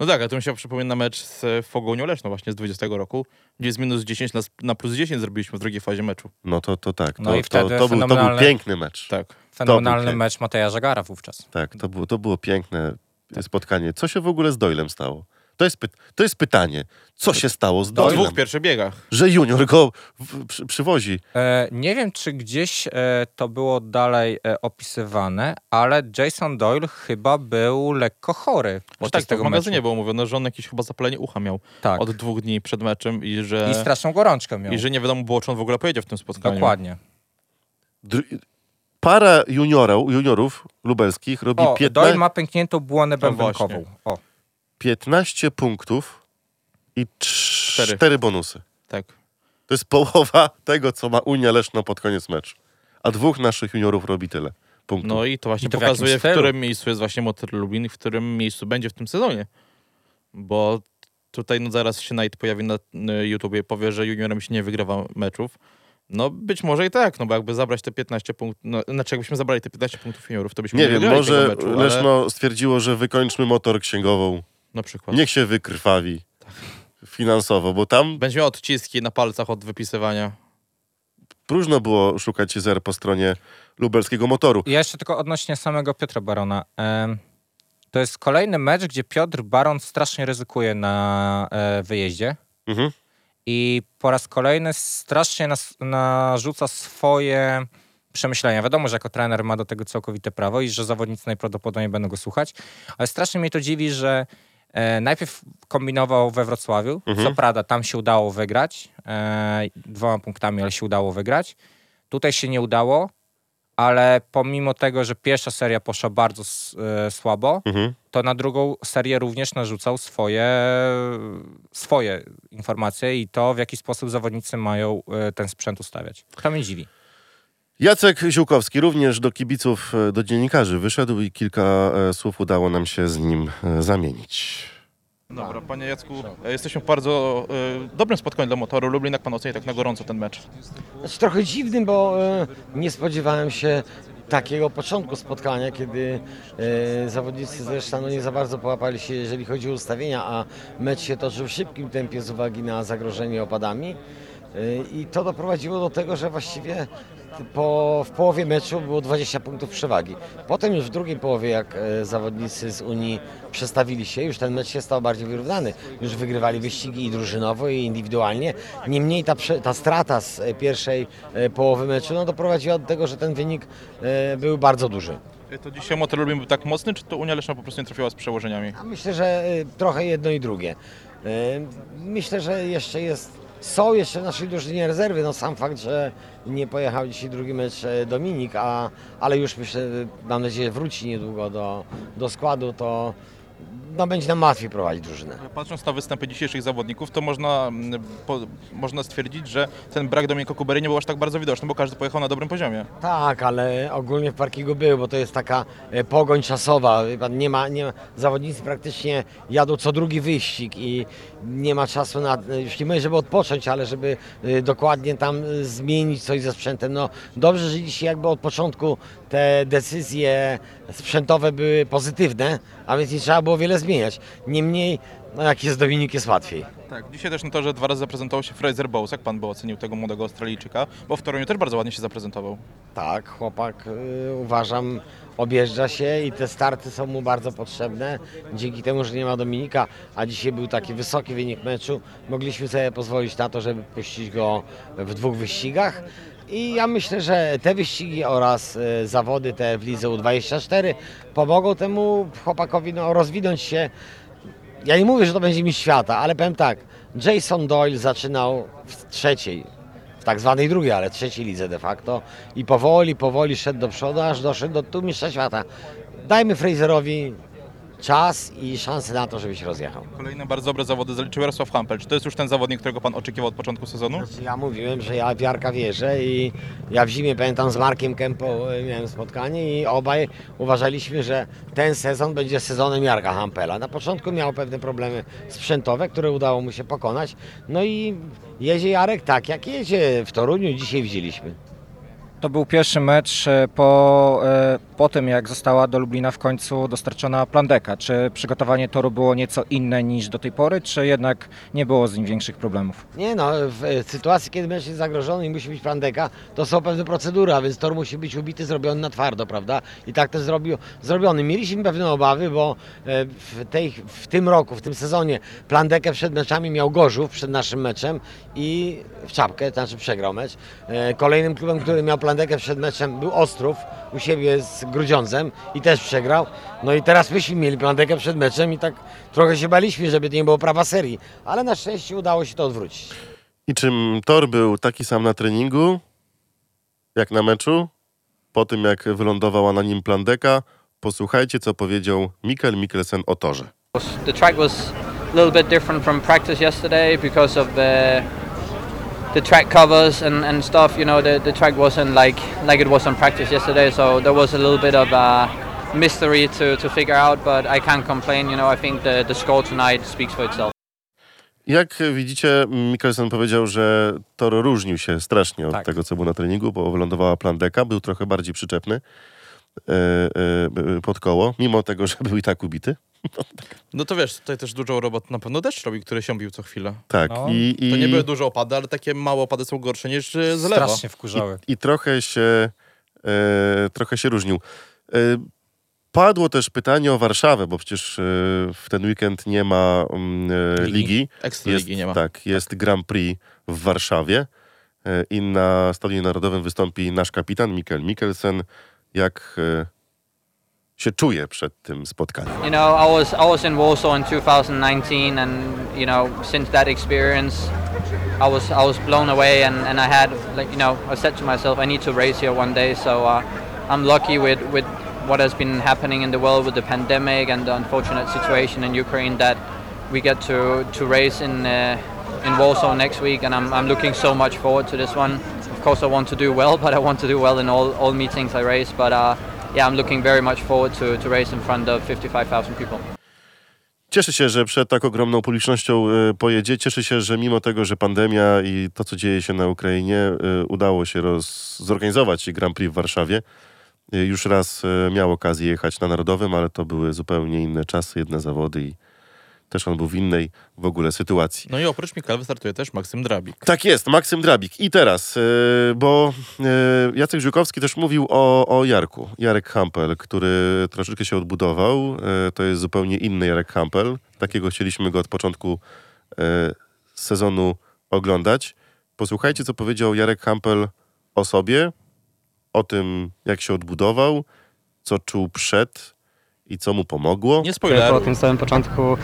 No tak, a tu mi się przypomina mecz z e, Fogonią Leszną właśnie z 20 roku, gdzie z minus 10 na, na plus 10 zrobiliśmy w drugiej fazie meczu. no to, to tak. To, No i to, wtedy to, był, to był piękny mecz. Tak. Fenomenalny mecz Mateja Żagara wówczas. Tak, to było, to było piękne spotkanie. Co się w ogóle z Doylem stało? To jest, py- to jest pytanie. Co się stało z W Doylem? dwóch pierwszych biegach. Że junior go przy, przywozi. E, nie wiem, czy gdzieś e, to było dalej e, opisywane, ale Jason Doyle chyba był lekko chory Że podczas tak, to w tego magazynie meczu. było mówione, że on jakieś chyba zapalenie ucha miał Tak. od dwóch dni przed meczem i że, I straszną gorączkę miał. i że nie wiadomo było, czy on w ogóle pojedzie w tym spotkaniu. Dokładnie. Dr- Para juniora, juniorów lubelskich robi O, 15, Doyle ma pękniętą błonę No bębenkową. O, 15 punktów i Cztery. 4 bonusy. Tak. To jest połowa tego, co ma Unia Leszno pod koniec meczu. A dwóch naszych juniorów robi tyle punktów. No i to właśnie I to w pokazuje, w, stylu? którym miejscu jest właśnie Motor Lublin i w którym miejscu będzie w tym sezonie. Bo tutaj no zaraz się Knight pojawi na YouTubie i powie, że juniorem się nie wygrywa meczów. No być może i tak, no bo jakby zabrać te 15 punktów, no, znaczy jakbyśmy zabrali te 15 punktów juniorów, to byśmy Nie nie, wiem, może meczu, ale Leszno stwierdziło, że wykończmy motor księgową. Na przykład. Niech się wykrwawi finansowo, bo tam Będzie miał odciski na palcach od wypisywania. próżno było szukać zer po stronie lubelskiego motoru. I jeszcze tylko odnośnie samego Piotra Barona. To jest kolejny mecz, gdzie Piotr Baron strasznie ryzykuje na e, wyjeździe Mhm. i po raz kolejny strasznie nas, narzuca swoje przemyślenia. Wiadomo, że jako trener ma do tego całkowite prawo i że zawodnicy najprawdopodobniej będą go słuchać, ale strasznie mnie to dziwi, że najpierw kombinował we Wrocławiu, Mhm. co prawda tam się udało wygrać, e, dwoma punktami, ale się udało wygrać. Tutaj się nie udało, ale pomimo tego, że pierwsza seria poszła bardzo e, słabo, Mhm. to na drugą serię również narzucał swoje, swoje informacje i to, w jaki sposób zawodnicy mają e, ten sprzęt ustawiać. To mnie dziwi. Jacek Ziółkowski również do kibiców, e, do dziennikarzy wyszedł i kilka e, słów udało nam się z nim e, zamienić. Dobra, panie Jacku, jesteśmy w bardzo e, dobrym spotkaniu dla motoru. Lublin, jak pan oceni tak na gorąco ten mecz? Znaczy, trochę dziwnym, bo e, nie spodziewałem się takiego początku spotkania, kiedy e, zawodnicy zresztą no, nie za bardzo połapali się, jeżeli chodzi o ustawienia, a mecz się toczył w szybkim tempie z uwagi na zagrożenie opadami. I to doprowadziło do tego, że właściwie po, w połowie meczu było 20 punktów przewagi. Potem już w drugiej połowie, jak e, zawodnicy z Unii przestawili się, już ten mecz się stał bardziej wyrównany. Już wygrywali wyścigi i drużynowo, i indywidualnie. Niemniej ta, prze- ta strata z e, pierwszej e, połowy meczu no, doprowadziła do tego, że ten wynik e, był bardzo duży. To dzisiaj motor Lublin był tak mocny, czy to Unia Leszna po prostu nie trafiła z przełożeniami? A myślę, że trochę jedno i drugie. Myślę, że jeszcze jest Są jeszcze w naszej drużynie rezerwy. No sam fakt, że nie pojechał dzisiaj drugi mecz e, Dominik, a, ale już myślę, mam nadzieję, wróci niedługo do, do składu, to no, będzie nam łatwiej prowadzić drużynę. Patrząc na występy dzisiejszych zawodników, to można, mm, po, można stwierdzić, że ten brak Dominika Kubery nie był aż tak bardzo widoczny, bo każdy pojechał na dobrym poziomie. Tak, ale ogólnie w parkingu był, bo to jest taka e, pogoń czasowa. Wie pan, Nie ma, nie ma, zawodnicy praktycznie jadą co drugi wyścig i nie ma czasu na, e, już nie mówię, żeby odpocząć, ale żeby e, dokładnie tam e, zmienić coś ze sprzętem. No dobrze, że dzisiaj jakby od początku te decyzje sprzętowe były pozytywne, a więc nie trzeba było wiele zmieniać. Niemniej, no jak jest Dominik, jest łatwiej. Tak, dzisiaj też na to, że dwa razy zaprezentował się Fraser Bowes, jak pan by ocenił tego młodego Australijczyka, bo w Toruniu też bardzo ładnie się zaprezentował. Tak, chłopak y, uważam objeżdża się i te starty są mu bardzo potrzebne. Dzięki temu, że nie ma Dominika, a dzisiaj był taki wysoki wynik meczu, mogliśmy sobie pozwolić na to, żeby puścić go w dwóch wyścigach. I ja myślę, że te wyścigi oraz y, zawody te w Lidze U24 pomogą temu chłopakowi no, rozwinąć się ja nie mówię, że to będzie mistrz świata, ale powiem tak. Jason Doyle zaczynał w trzeciej, w tak zwanej drugiej, ale trzeciej lidze de facto i powoli, powoli szedł do przodu, aż doszedł do tu mistrza świata. Dajmy Fraserowi czas i szansę na to, żeby się rozjechał. Kolejne bardzo dobre zawody zaliczył Jarosław Hampel. Czy to jest już ten zawodnik, którego pan oczekiwał od początku sezonu? Znaczy, ja mówiłem, że ja w Jarka wierzę i ja w zimie pamiętam z Markiem Kempą e, miałem spotkanie i obaj uważaliśmy, że ten sezon będzie sezonem Jarka Hampela. Na początku miał pewne problemy sprzętowe, które udało mu się pokonać. No i jedzie Jarek tak, jak jedzie w Toruniu, dzisiaj widzieliśmy. To był pierwszy mecz e, po, e, po tym, jak została do Lublina w końcu dostarczona plandeka. Czy przygotowanie toru było nieco inne niż do tej pory, czy jednak nie było z nim większych problemów? Nie no, w e, sytuacji, kiedy mecz jest zagrożony i musi być plandeka, to są pewne procedury, a więc tor musi być ubity, zrobiony na twardo, prawda? I tak też zrobił, zrobiony. Mieliśmy pewne obawy, bo e, w, tej, w tym roku, w tym sezonie plandekę przed meczami miał Gorzów, przed naszym meczem i w czapkę, to znaczy przegrał mecz. E, Kolejnym klubem, który miał plandekę przed meczem był Ostrów, u siebie z Grudziądzem i też przegrał. No i teraz myśmy mieli plandekę przed meczem i tak trochę się baliśmy, żeby to nie było prawa serii, ale na szczęście udało się to odwrócić. I czym tor był taki sam na treningu, jak na meczu, po tym jak wylądowała na nim plandeka, posłuchajcie, co powiedział Mikkel Mikkelsen o torze. The track was a little bit different from practice yesterday because of the the track covers and, and stuff. You know, the, the track wasn't like like it was on practice yesterday, so there was a little bit of a mystery to, to figure out. But I can't complain. You know, I think the, the score tonight speaks for itself. Jak widzicie, Mikkelsen powiedział, że tor różnił się strasznie od Tak. tego, co było na treningu, bo wylądowała plandeka, był trochę bardziej przyczepny pod koło, mimo tego, że był i tak ubity. No to wiesz, tutaj też dużą robotę na pewno deszcz robił, który się bił co chwilę. Tak, No, i, i, To nie były duże opady, ale takie małe opady są gorsze niż e, z lewa. Strasznie wkurzały. i trochę się, e, trochę się różnił. E, padło też pytanie o Warszawę, bo przecież e, w ten weekend nie ma mm, e, Ligi. ligi. Ekstraligi nie ma. Tak, jest Grand Prix w Warszawie e, i na Stadionie Narodowym wystąpi nasz kapitan Mikkel Mikkelsen. Jak e, się czuje przed tym spotkaniem? You know, I was I was in Warsaw in 2019, and you know, since that experience, I was I was blown away, and, and I had like you know, I said to myself, I need to race here one day. So uh, I'm lucky with with what has been happening in the world with the pandemic and the unfortunate situation in Ukraine that we get to to race in. Uh, in Warsaw next week, and I'm, I'm looking so much forward to this one. Course, I want to do well, but I want to do well in all, all meetings I race. But uh, yeah, I'm looking very much forward to, to race in front of 55,000 people. Cieszę się, że przed tak ogromną publicznością e, pojedzie. Cieszę się, że mimo tego, że pandemia i to, co dzieje się na Ukrainie, e, udało się roz, zorganizować Grand Prix w Warszawie. E, Już raz miał okazję jechać na Narodowym, ale to były zupełnie inne czasy, jedne zawody i też on był w innej w ogóle sytuacji. No i oprócz Mikal wystartuje też Maksym Drabik. Tak jest, Maksym Drabik. I teraz, e, bo e, Jacek Żukowski też mówił o, o Jarku. Jarek Hampel, który troszeczkę się odbudował. E, To jest zupełnie inny Jarek Hampel. Takiego chcieliśmy go od początku sezonu oglądać. Posłuchajcie, co powiedział Jarek Hampel o sobie, o tym, jak się odbudował, co czuł przed i co mu pomogło. Nie po spoiler. tym samym początku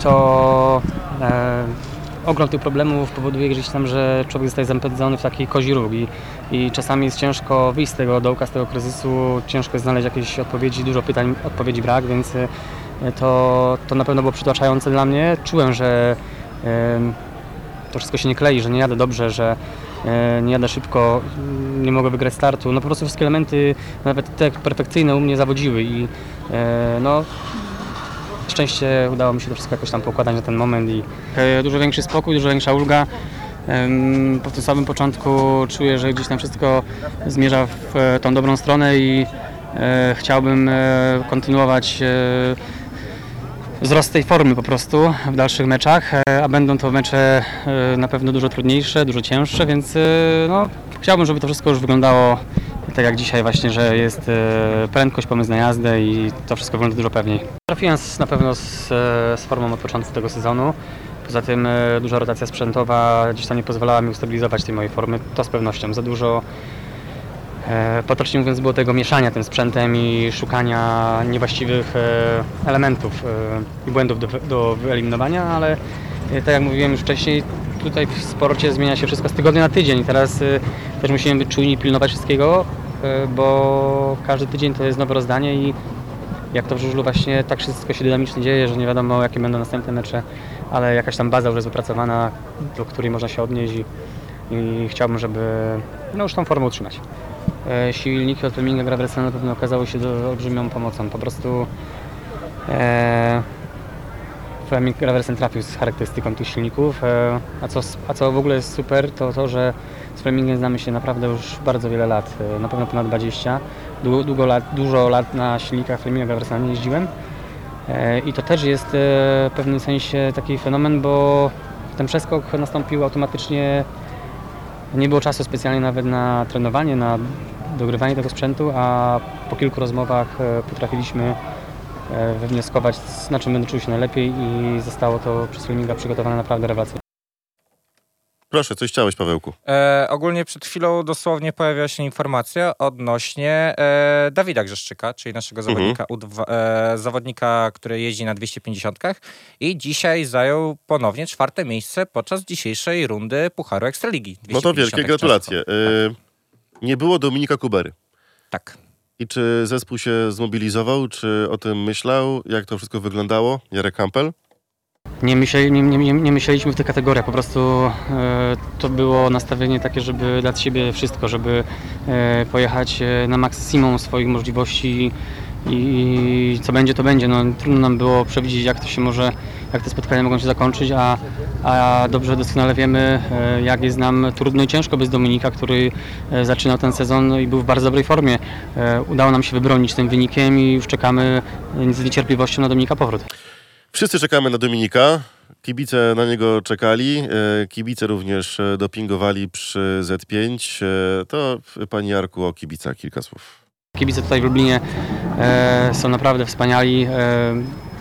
to ogrom tych problemów powoduje gdzieś tam, że człowiek zostaje zapędzony w taki kozi róg i, czasami jest ciężko wyjść z tego dołka, z tego kryzysu, ciężko jest znaleźć jakieś odpowiedzi, dużo pytań, odpowiedzi brak, więc e, to, to na pewno było przytłaczające dla mnie. Czułem, że to wszystko się nie klei, że nie jadę dobrze, że e, nie jadę szybko, nie mogę wygrać startu. No po prostu wszystkie elementy, nawet te perfekcyjne u mnie zawodziły i e, no szczęście udało mi się to wszystko jakoś tam poukładać na ten moment i e, dużo większy spokój, dużo większa ulga. Po tym samym początku czuję, że gdzieś tam wszystko zmierza w e, tą dobrą stronę i e, chciałbym kontynuować wzrost tej formy po prostu w dalszych meczach, a będą to mecze na pewno dużo trudniejsze, dużo cięższe, więc no, chciałbym, żeby to wszystko już wyglądało tak jak dzisiaj właśnie, że jest e, prędkość, pomysł na jazdę i to wszystko wygląda dużo pewniej. Trafiłem na pewno z, e, z formą od początku tego sezonu. Poza tym e, duża rotacja sprzętowa gdzieś tam nie pozwalała mi ustabilizować tej mojej formy, to z pewnością. Za dużo Potocznie mówiąc było tego mieszania tym sprzętem i szukania niewłaściwych elementów i błędów do, do wyeliminowania, ale tak jak mówiłem już wcześniej, tutaj w sporcie zmienia się wszystko z tygodnia na tydzień i teraz e, też musimy być czujni pilnować wszystkiego, e, bo każdy tydzień to jest nowe rozdanie i jak to w żużlu właśnie tak wszystko się dynamicznie dzieje, że nie wiadomo jakie będą następne mecze, ale jakaś tam baza już jest wypracowana, do której można się odnieść i, i chciałbym, żeby no już tą formę utrzymać. E, silniki od Fleminga Graversena na pewno okazały się do, olbrzymią pomocą. Po prostu e, Fleming Graversen trafił z charakterystyką tych silników, e, a, co, a co w ogóle jest super, to to, że z Flemingiem znamy się naprawdę już bardzo wiele lat, e, na pewno ponad 20. Długo, długo lat, dużo lat na silnikach Fleminga Graversena nie jeździłem. E, i to też jest w pewnym sensie taki fenomen, bo ten przeskok nastąpił automatycznie. Nie było czasu specjalnie nawet na trenowanie, na dogrywanie tego sprzętu, a po kilku rozmowach potrafiliśmy wywnioskować, na czym będę czuł się najlepiej i zostało to przez Fleminga przygotowane naprawdę rewelacyjnie. Proszę, coś chciałeś, Pawełku. E, ogólnie przed chwilą dosłownie pojawiła się informacja odnośnie e, Dawida Grzeszczyka, czyli naszego zawodnika, U2, e, zawodnika, który jeździ na 250 i dzisiaj zajął ponownie czwarte miejsce podczas dzisiejszej rundy Pucharu Ekstraligi. No to 250 wielkie gratulacje. Y, nie było Dominika Kubery. Tak. I czy zespół się zmobilizował, czy o tym myślał? Jak to wszystko wyglądało? Jarek Kampel? Nie, myśleli, nie, nie, nie- myśleliśmy w tych kategoriach, po prostu e, to było nastawienie takie, żeby dać siebie wszystko, żeby e, pojechać e, na maksimum swoich możliwości i, i co będzie, to będzie. No, trudno nam było przewidzieć, jak to się może, jak te spotkania mogą się zakończyć, a, a dobrze doskonale wiemy, e, jak jest nam trudno i ciężko bez Dominika, który e, zaczynał ten sezon i był w bardzo dobrej formie. E, Udało nam się wybronić tym wynikiem i już czekamy z niecierpliwością na Dominika powrót. Wszyscy czekamy na Dominika. Kibice na niego czekali. Kibice również dopingowali przy Z5. E, To, Pani Jarku, o kibicach kilka słów. Kibice tutaj w Lublinie są naprawdę wspaniali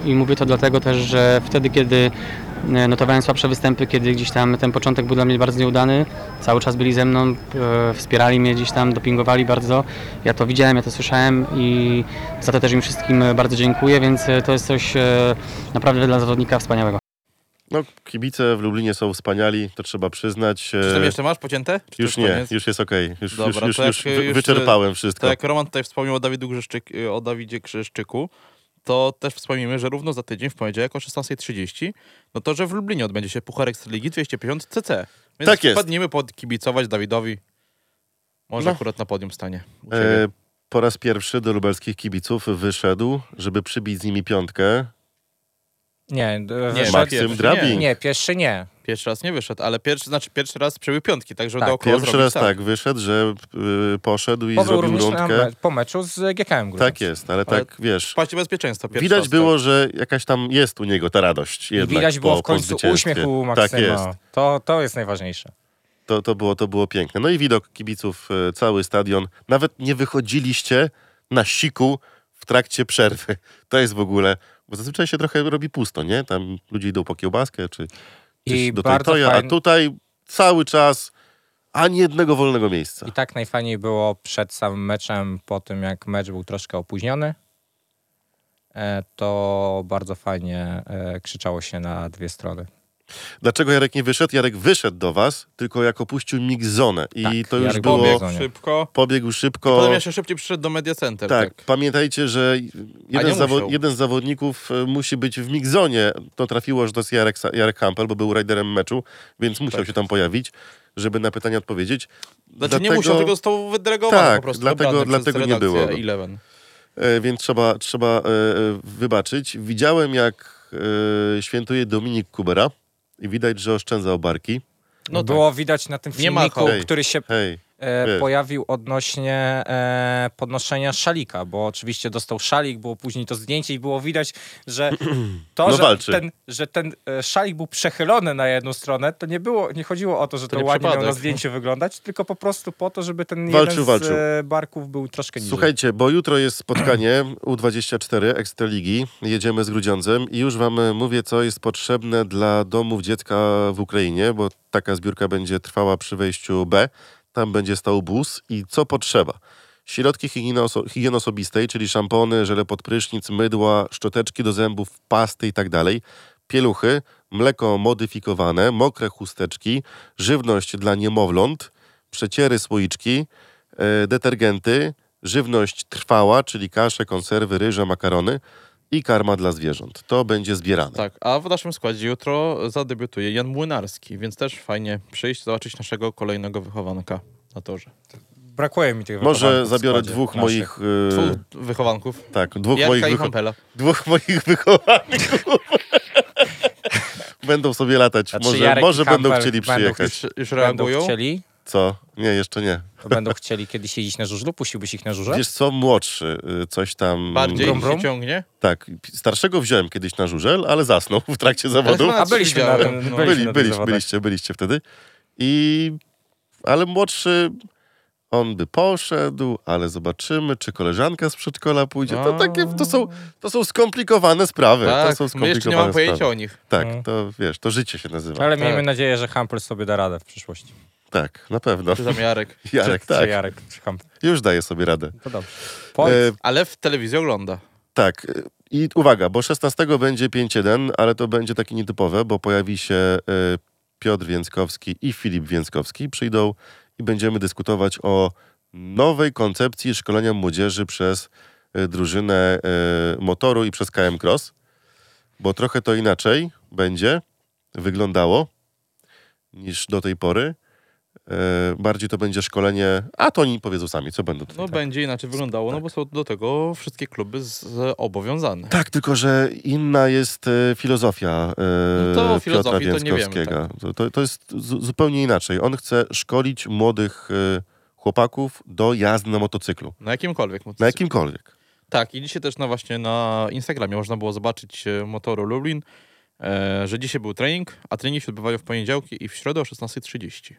i mówię to dlatego też, że wtedy, kiedy e, notowałem słabsze występy, kiedy gdzieś tam ten początek był dla mnie bardzo nieudany, cały czas byli ze mną, e, wspierali mnie gdzieś tam, dopingowali bardzo. Ja to widziałem, ja to słyszałem i za to też im wszystkim bardzo dziękuję, więc e, to jest coś naprawdę dla zawodnika wspaniałego. No, kibice w Lublinie są wspaniali, to trzeba przyznać. Czy tam jeszcze masz pocięte? Czy Już nie, koniec? już jest okej. Już, Dobra, już, już, już, już, wyczerpałem wszystko. Tak jak Roman tutaj wspomniał o, Dawidu Grzeszczyk, o Dawidzie Grzeszczyku, to też wspomnimy, że równo za tydzień, w poniedziałek o 16.30, no to, że w Lublinie odbędzie się Puchar Ekstraligi 250 CC. Więc Tak jest. wpadnijmy pod kibicować Dawidowi. Może No. akurat na podium stanie. E, po raz pierwszy do lubelskich kibiców wyszedł, żeby przybić z nimi piątkę. Nie, Nie, Maksym Drabing. nie, pierwszy nie. Pierwszy raz nie wyszedł, ale pierwszy, znaczy pierwszy raz przebył piątki, tak żeby Tak, dookoła Pierwszy raz tak wyszedł, że y, poszedł i Pobył zrobił rundkę. me- po meczu z GKM Grudziądz. Tak jest, ale, Ale tak wiesz. Paście bezpieczeństwa. Pierwszy Widać raz, było, tak. że jakaś tam jest u niego ta radość. I Jednak widać było po, w końcu uśmiech u Tak Maksyma. jest. To, to jest najważniejsze. To, to, było, to było piękne. No i widok kibiców, e, cały stadion. Nawet nie wychodziliście na siku w trakcie przerwy. To jest w ogóle, bo zazwyczaj się trochę robi pusto, nie? Tam ludzie idą po kiełbaskę czy I do bardzo toja, a fajn- tutaj cały czas ani jednego wolnego miejsca. I tak najfajniej było przed samym meczem, po tym jak mecz był troszkę opóźniony, e, to bardzo fajnie e, krzyczało się na dwie strony. Dlaczego Jarek nie wyszedł? Jarek wyszedł do was, tylko jak opuścił mixzonę. I Tak, to już Jarek było... pobiegł. Pobiegł szybko. Pobiegł szybko. Potem jeszcze szybciej przyszedł do Media Center. Tak, Tak. pamiętajcie, że jeden, nie z zawo- musiał. jeden z zawodników e, musi być w mixzonie. To trafiło, że to jest Jarek, Sa- Jarek Hampel, bo był riderem meczu, więc musiał Tak. się tam pojawić, żeby na pytania odpowiedzieć. Znaczy nie musiał, tylko został wydelegowany Tak, po prostu. dlatego- dlatego nie redakcję było go. Eleven. E, więc trzeba, trzeba e, e, wybaczyć. Widziałem, jak e, świętuje Dominik Kubera i widać, że oszczędzał barki. No Było widać na tym Nie ma filmiku, hej. który się Hej, e, pojawił odnośnie e, podnoszenia szalika, bo oczywiście dostał szalik, było później to zdjęcie i było widać, że to, No że, walczy. ten, że ten e, szalik był przechylony na jedną stronę, to nie było, nie chodziło o to, że to, nie ładnie miał na zdjęciu wyglądać, tylko po prostu po to, żeby ten Walczył, jeden z walczył. e, barków był troszkę niżej. Słuchajcie, bo jutro jest spotkanie U24 Ekstraligi. Jedziemy z Grudziądzem i już wam mówię, co jest potrzebne dla domów dziecka w Ukrainie, bo taka zbiórka będzie trwała przy wejściu B. Tam będzie stał bus i co potrzeba. Środki higieny, oso- higieny osobistej, czyli szampony, żele pod prysznic, mydła, szczoteczki do zębów, pasty i tak pieluchy, mleko modyfikowane, mokre chusteczki, żywność dla niemowląt, przeciery słoiczki, e, detergenty, żywność trwała, czyli kasze, konserwy, ryże, makarony i karma dla zwierząt. To będzie zbierane. Tak, a w naszym składzie jutro zadebiutuje Jan Młynarski, więc też fajnie przyjść, zobaczyć naszego kolejnego wychowanka na torze. Brakuje mi tych Może zabiorę dwóch naszych. moich... e, Dwóch wychowanków. tak, dwóch Jarka moich, wycho- dwóch moich wychowanków. będą sobie latać. Znaczy, może Jarek może będą chcieli będą przyjechać. Już, już Będą reagują? chcieli, Co? Nie, jeszcze nie. to będą chcieli kiedyś jeździć na żużlu, puściłbyś ich na żużle? Wiesz co, młodszy y, coś tam... Bardziej Brum, brum? się ciągnie? Tak, starszego wziąłem kiedyś na żużel, ale zasnął w trakcie zawodów. chyba A byliśmy na tym, no. Byli, tych byliście, byliście, byliście wtedy. I... Ale młodszy... On by poszedł, ale zobaczymy, czy koleżanka z przedszkola pójdzie. To takie, to są, to są skomplikowane sprawy. to Tak, są my skomplikowane jeszcze nie mam pojęcia o nich. Tak, Mm. to wiesz, to życie się nazywa. Ale Tak. miejmy nadzieję, że Hampel sobie da radę w przyszłości. Tak, na pewno. Czy tam Jarek. Jarek, Czy tak. Jarek, czy. Już daje sobie radę. To dobrze. Powiedz, E, Ale w telewizji ogląda. Tak. y, I uwaga, bo 16 będzie 5-1, ale to będzie takie nietypowe, bo pojawi się y, Piotr Więckowski i Filip Więckowski. Przyjdą i będziemy dyskutować o nowej koncepcji szkolenia młodzieży przez y, drużynę y, motoru i przez KM Cross, bo trochę to inaczej będzie wyglądało niż do tej pory. Y, bardziej to będzie szkolenie, a to oni powiedzą sami, co będą tutaj. No będzie inaczej wyglądało, no bo są do tego wszystkie kluby z, z obowiązane. Tak, tylko że inna jest e, filozofia e, No to Piotra to Więckowskiego. To, to, jest zu, zupełnie inaczej. On chce szkolić młodych e, chłopaków do jazdy na motocyklu. Na jakimkolwiek Na motocyklu. jakimkolwiek. Tak, i dzisiaj też na właśnie na Instagramie można było zobaczyć e, motoru Lublin, e, że dzisiaj był trening, a treningi się odbywają w poniedziałki i w środę o 16.30.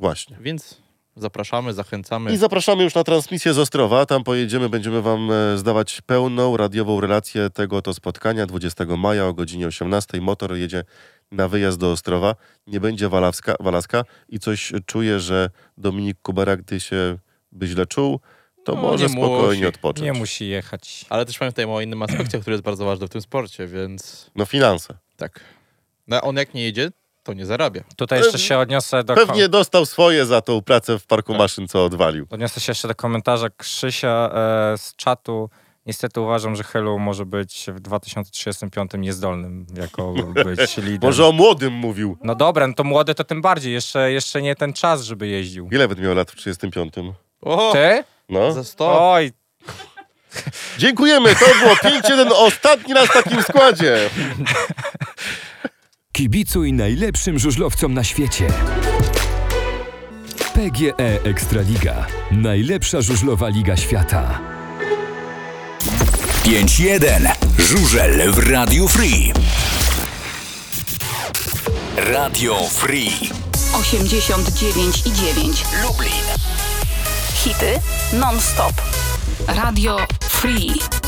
Właśnie. Więc zapraszamy, zachęcamy. I zapraszamy już na transmisję z Ostrowa. Tam pojedziemy, będziemy wam e, zdawać pełną radiową relację tego oto spotkania 20 maja o godzinie 18. Motor jedzie na wyjazd do Ostrowa. Nie będzie Walawska, Walaska i coś czuję, że Dominik Kubera, gdy się by źle czuł, to No, może nie spokojnie musi. odpocząć. nie musi jechać. Ale też pamiętajmy o innym aspekcie, który jest bardzo ważny w tym sporcie, więc No finanse. tak. No, a on jak nie jedzie, to nie zarabia. Tutaj jeszcze się odniosę do... Pewnie dostał swoje za tą pracę w parku Tak. maszyn, co odwalił. Odniosę się jeszcze do komentarza Krzysia e, z czatu. Niestety uważam, że Helu może być w 2035 niezdolnym jako być liderem. Może o młodym mówił. No dobra, no to młody to tym bardziej. Jeszcze, jeszcze nie ten czas, żeby jeździł. Ile będę miał lat w 35? O! Ty? No. Za 100! Oj, Dziękujemy, to było 5-1, ostatni raz w takim składzie. Kibicuj najlepszym żużlowcom na świecie. PGE Ekstraliga. Najlepsza żużlowa liga świata. 5-1. Żużel w Radiu Free. Radio Free. 89 i 9. Lublin. Hity non-stop. Radio Free.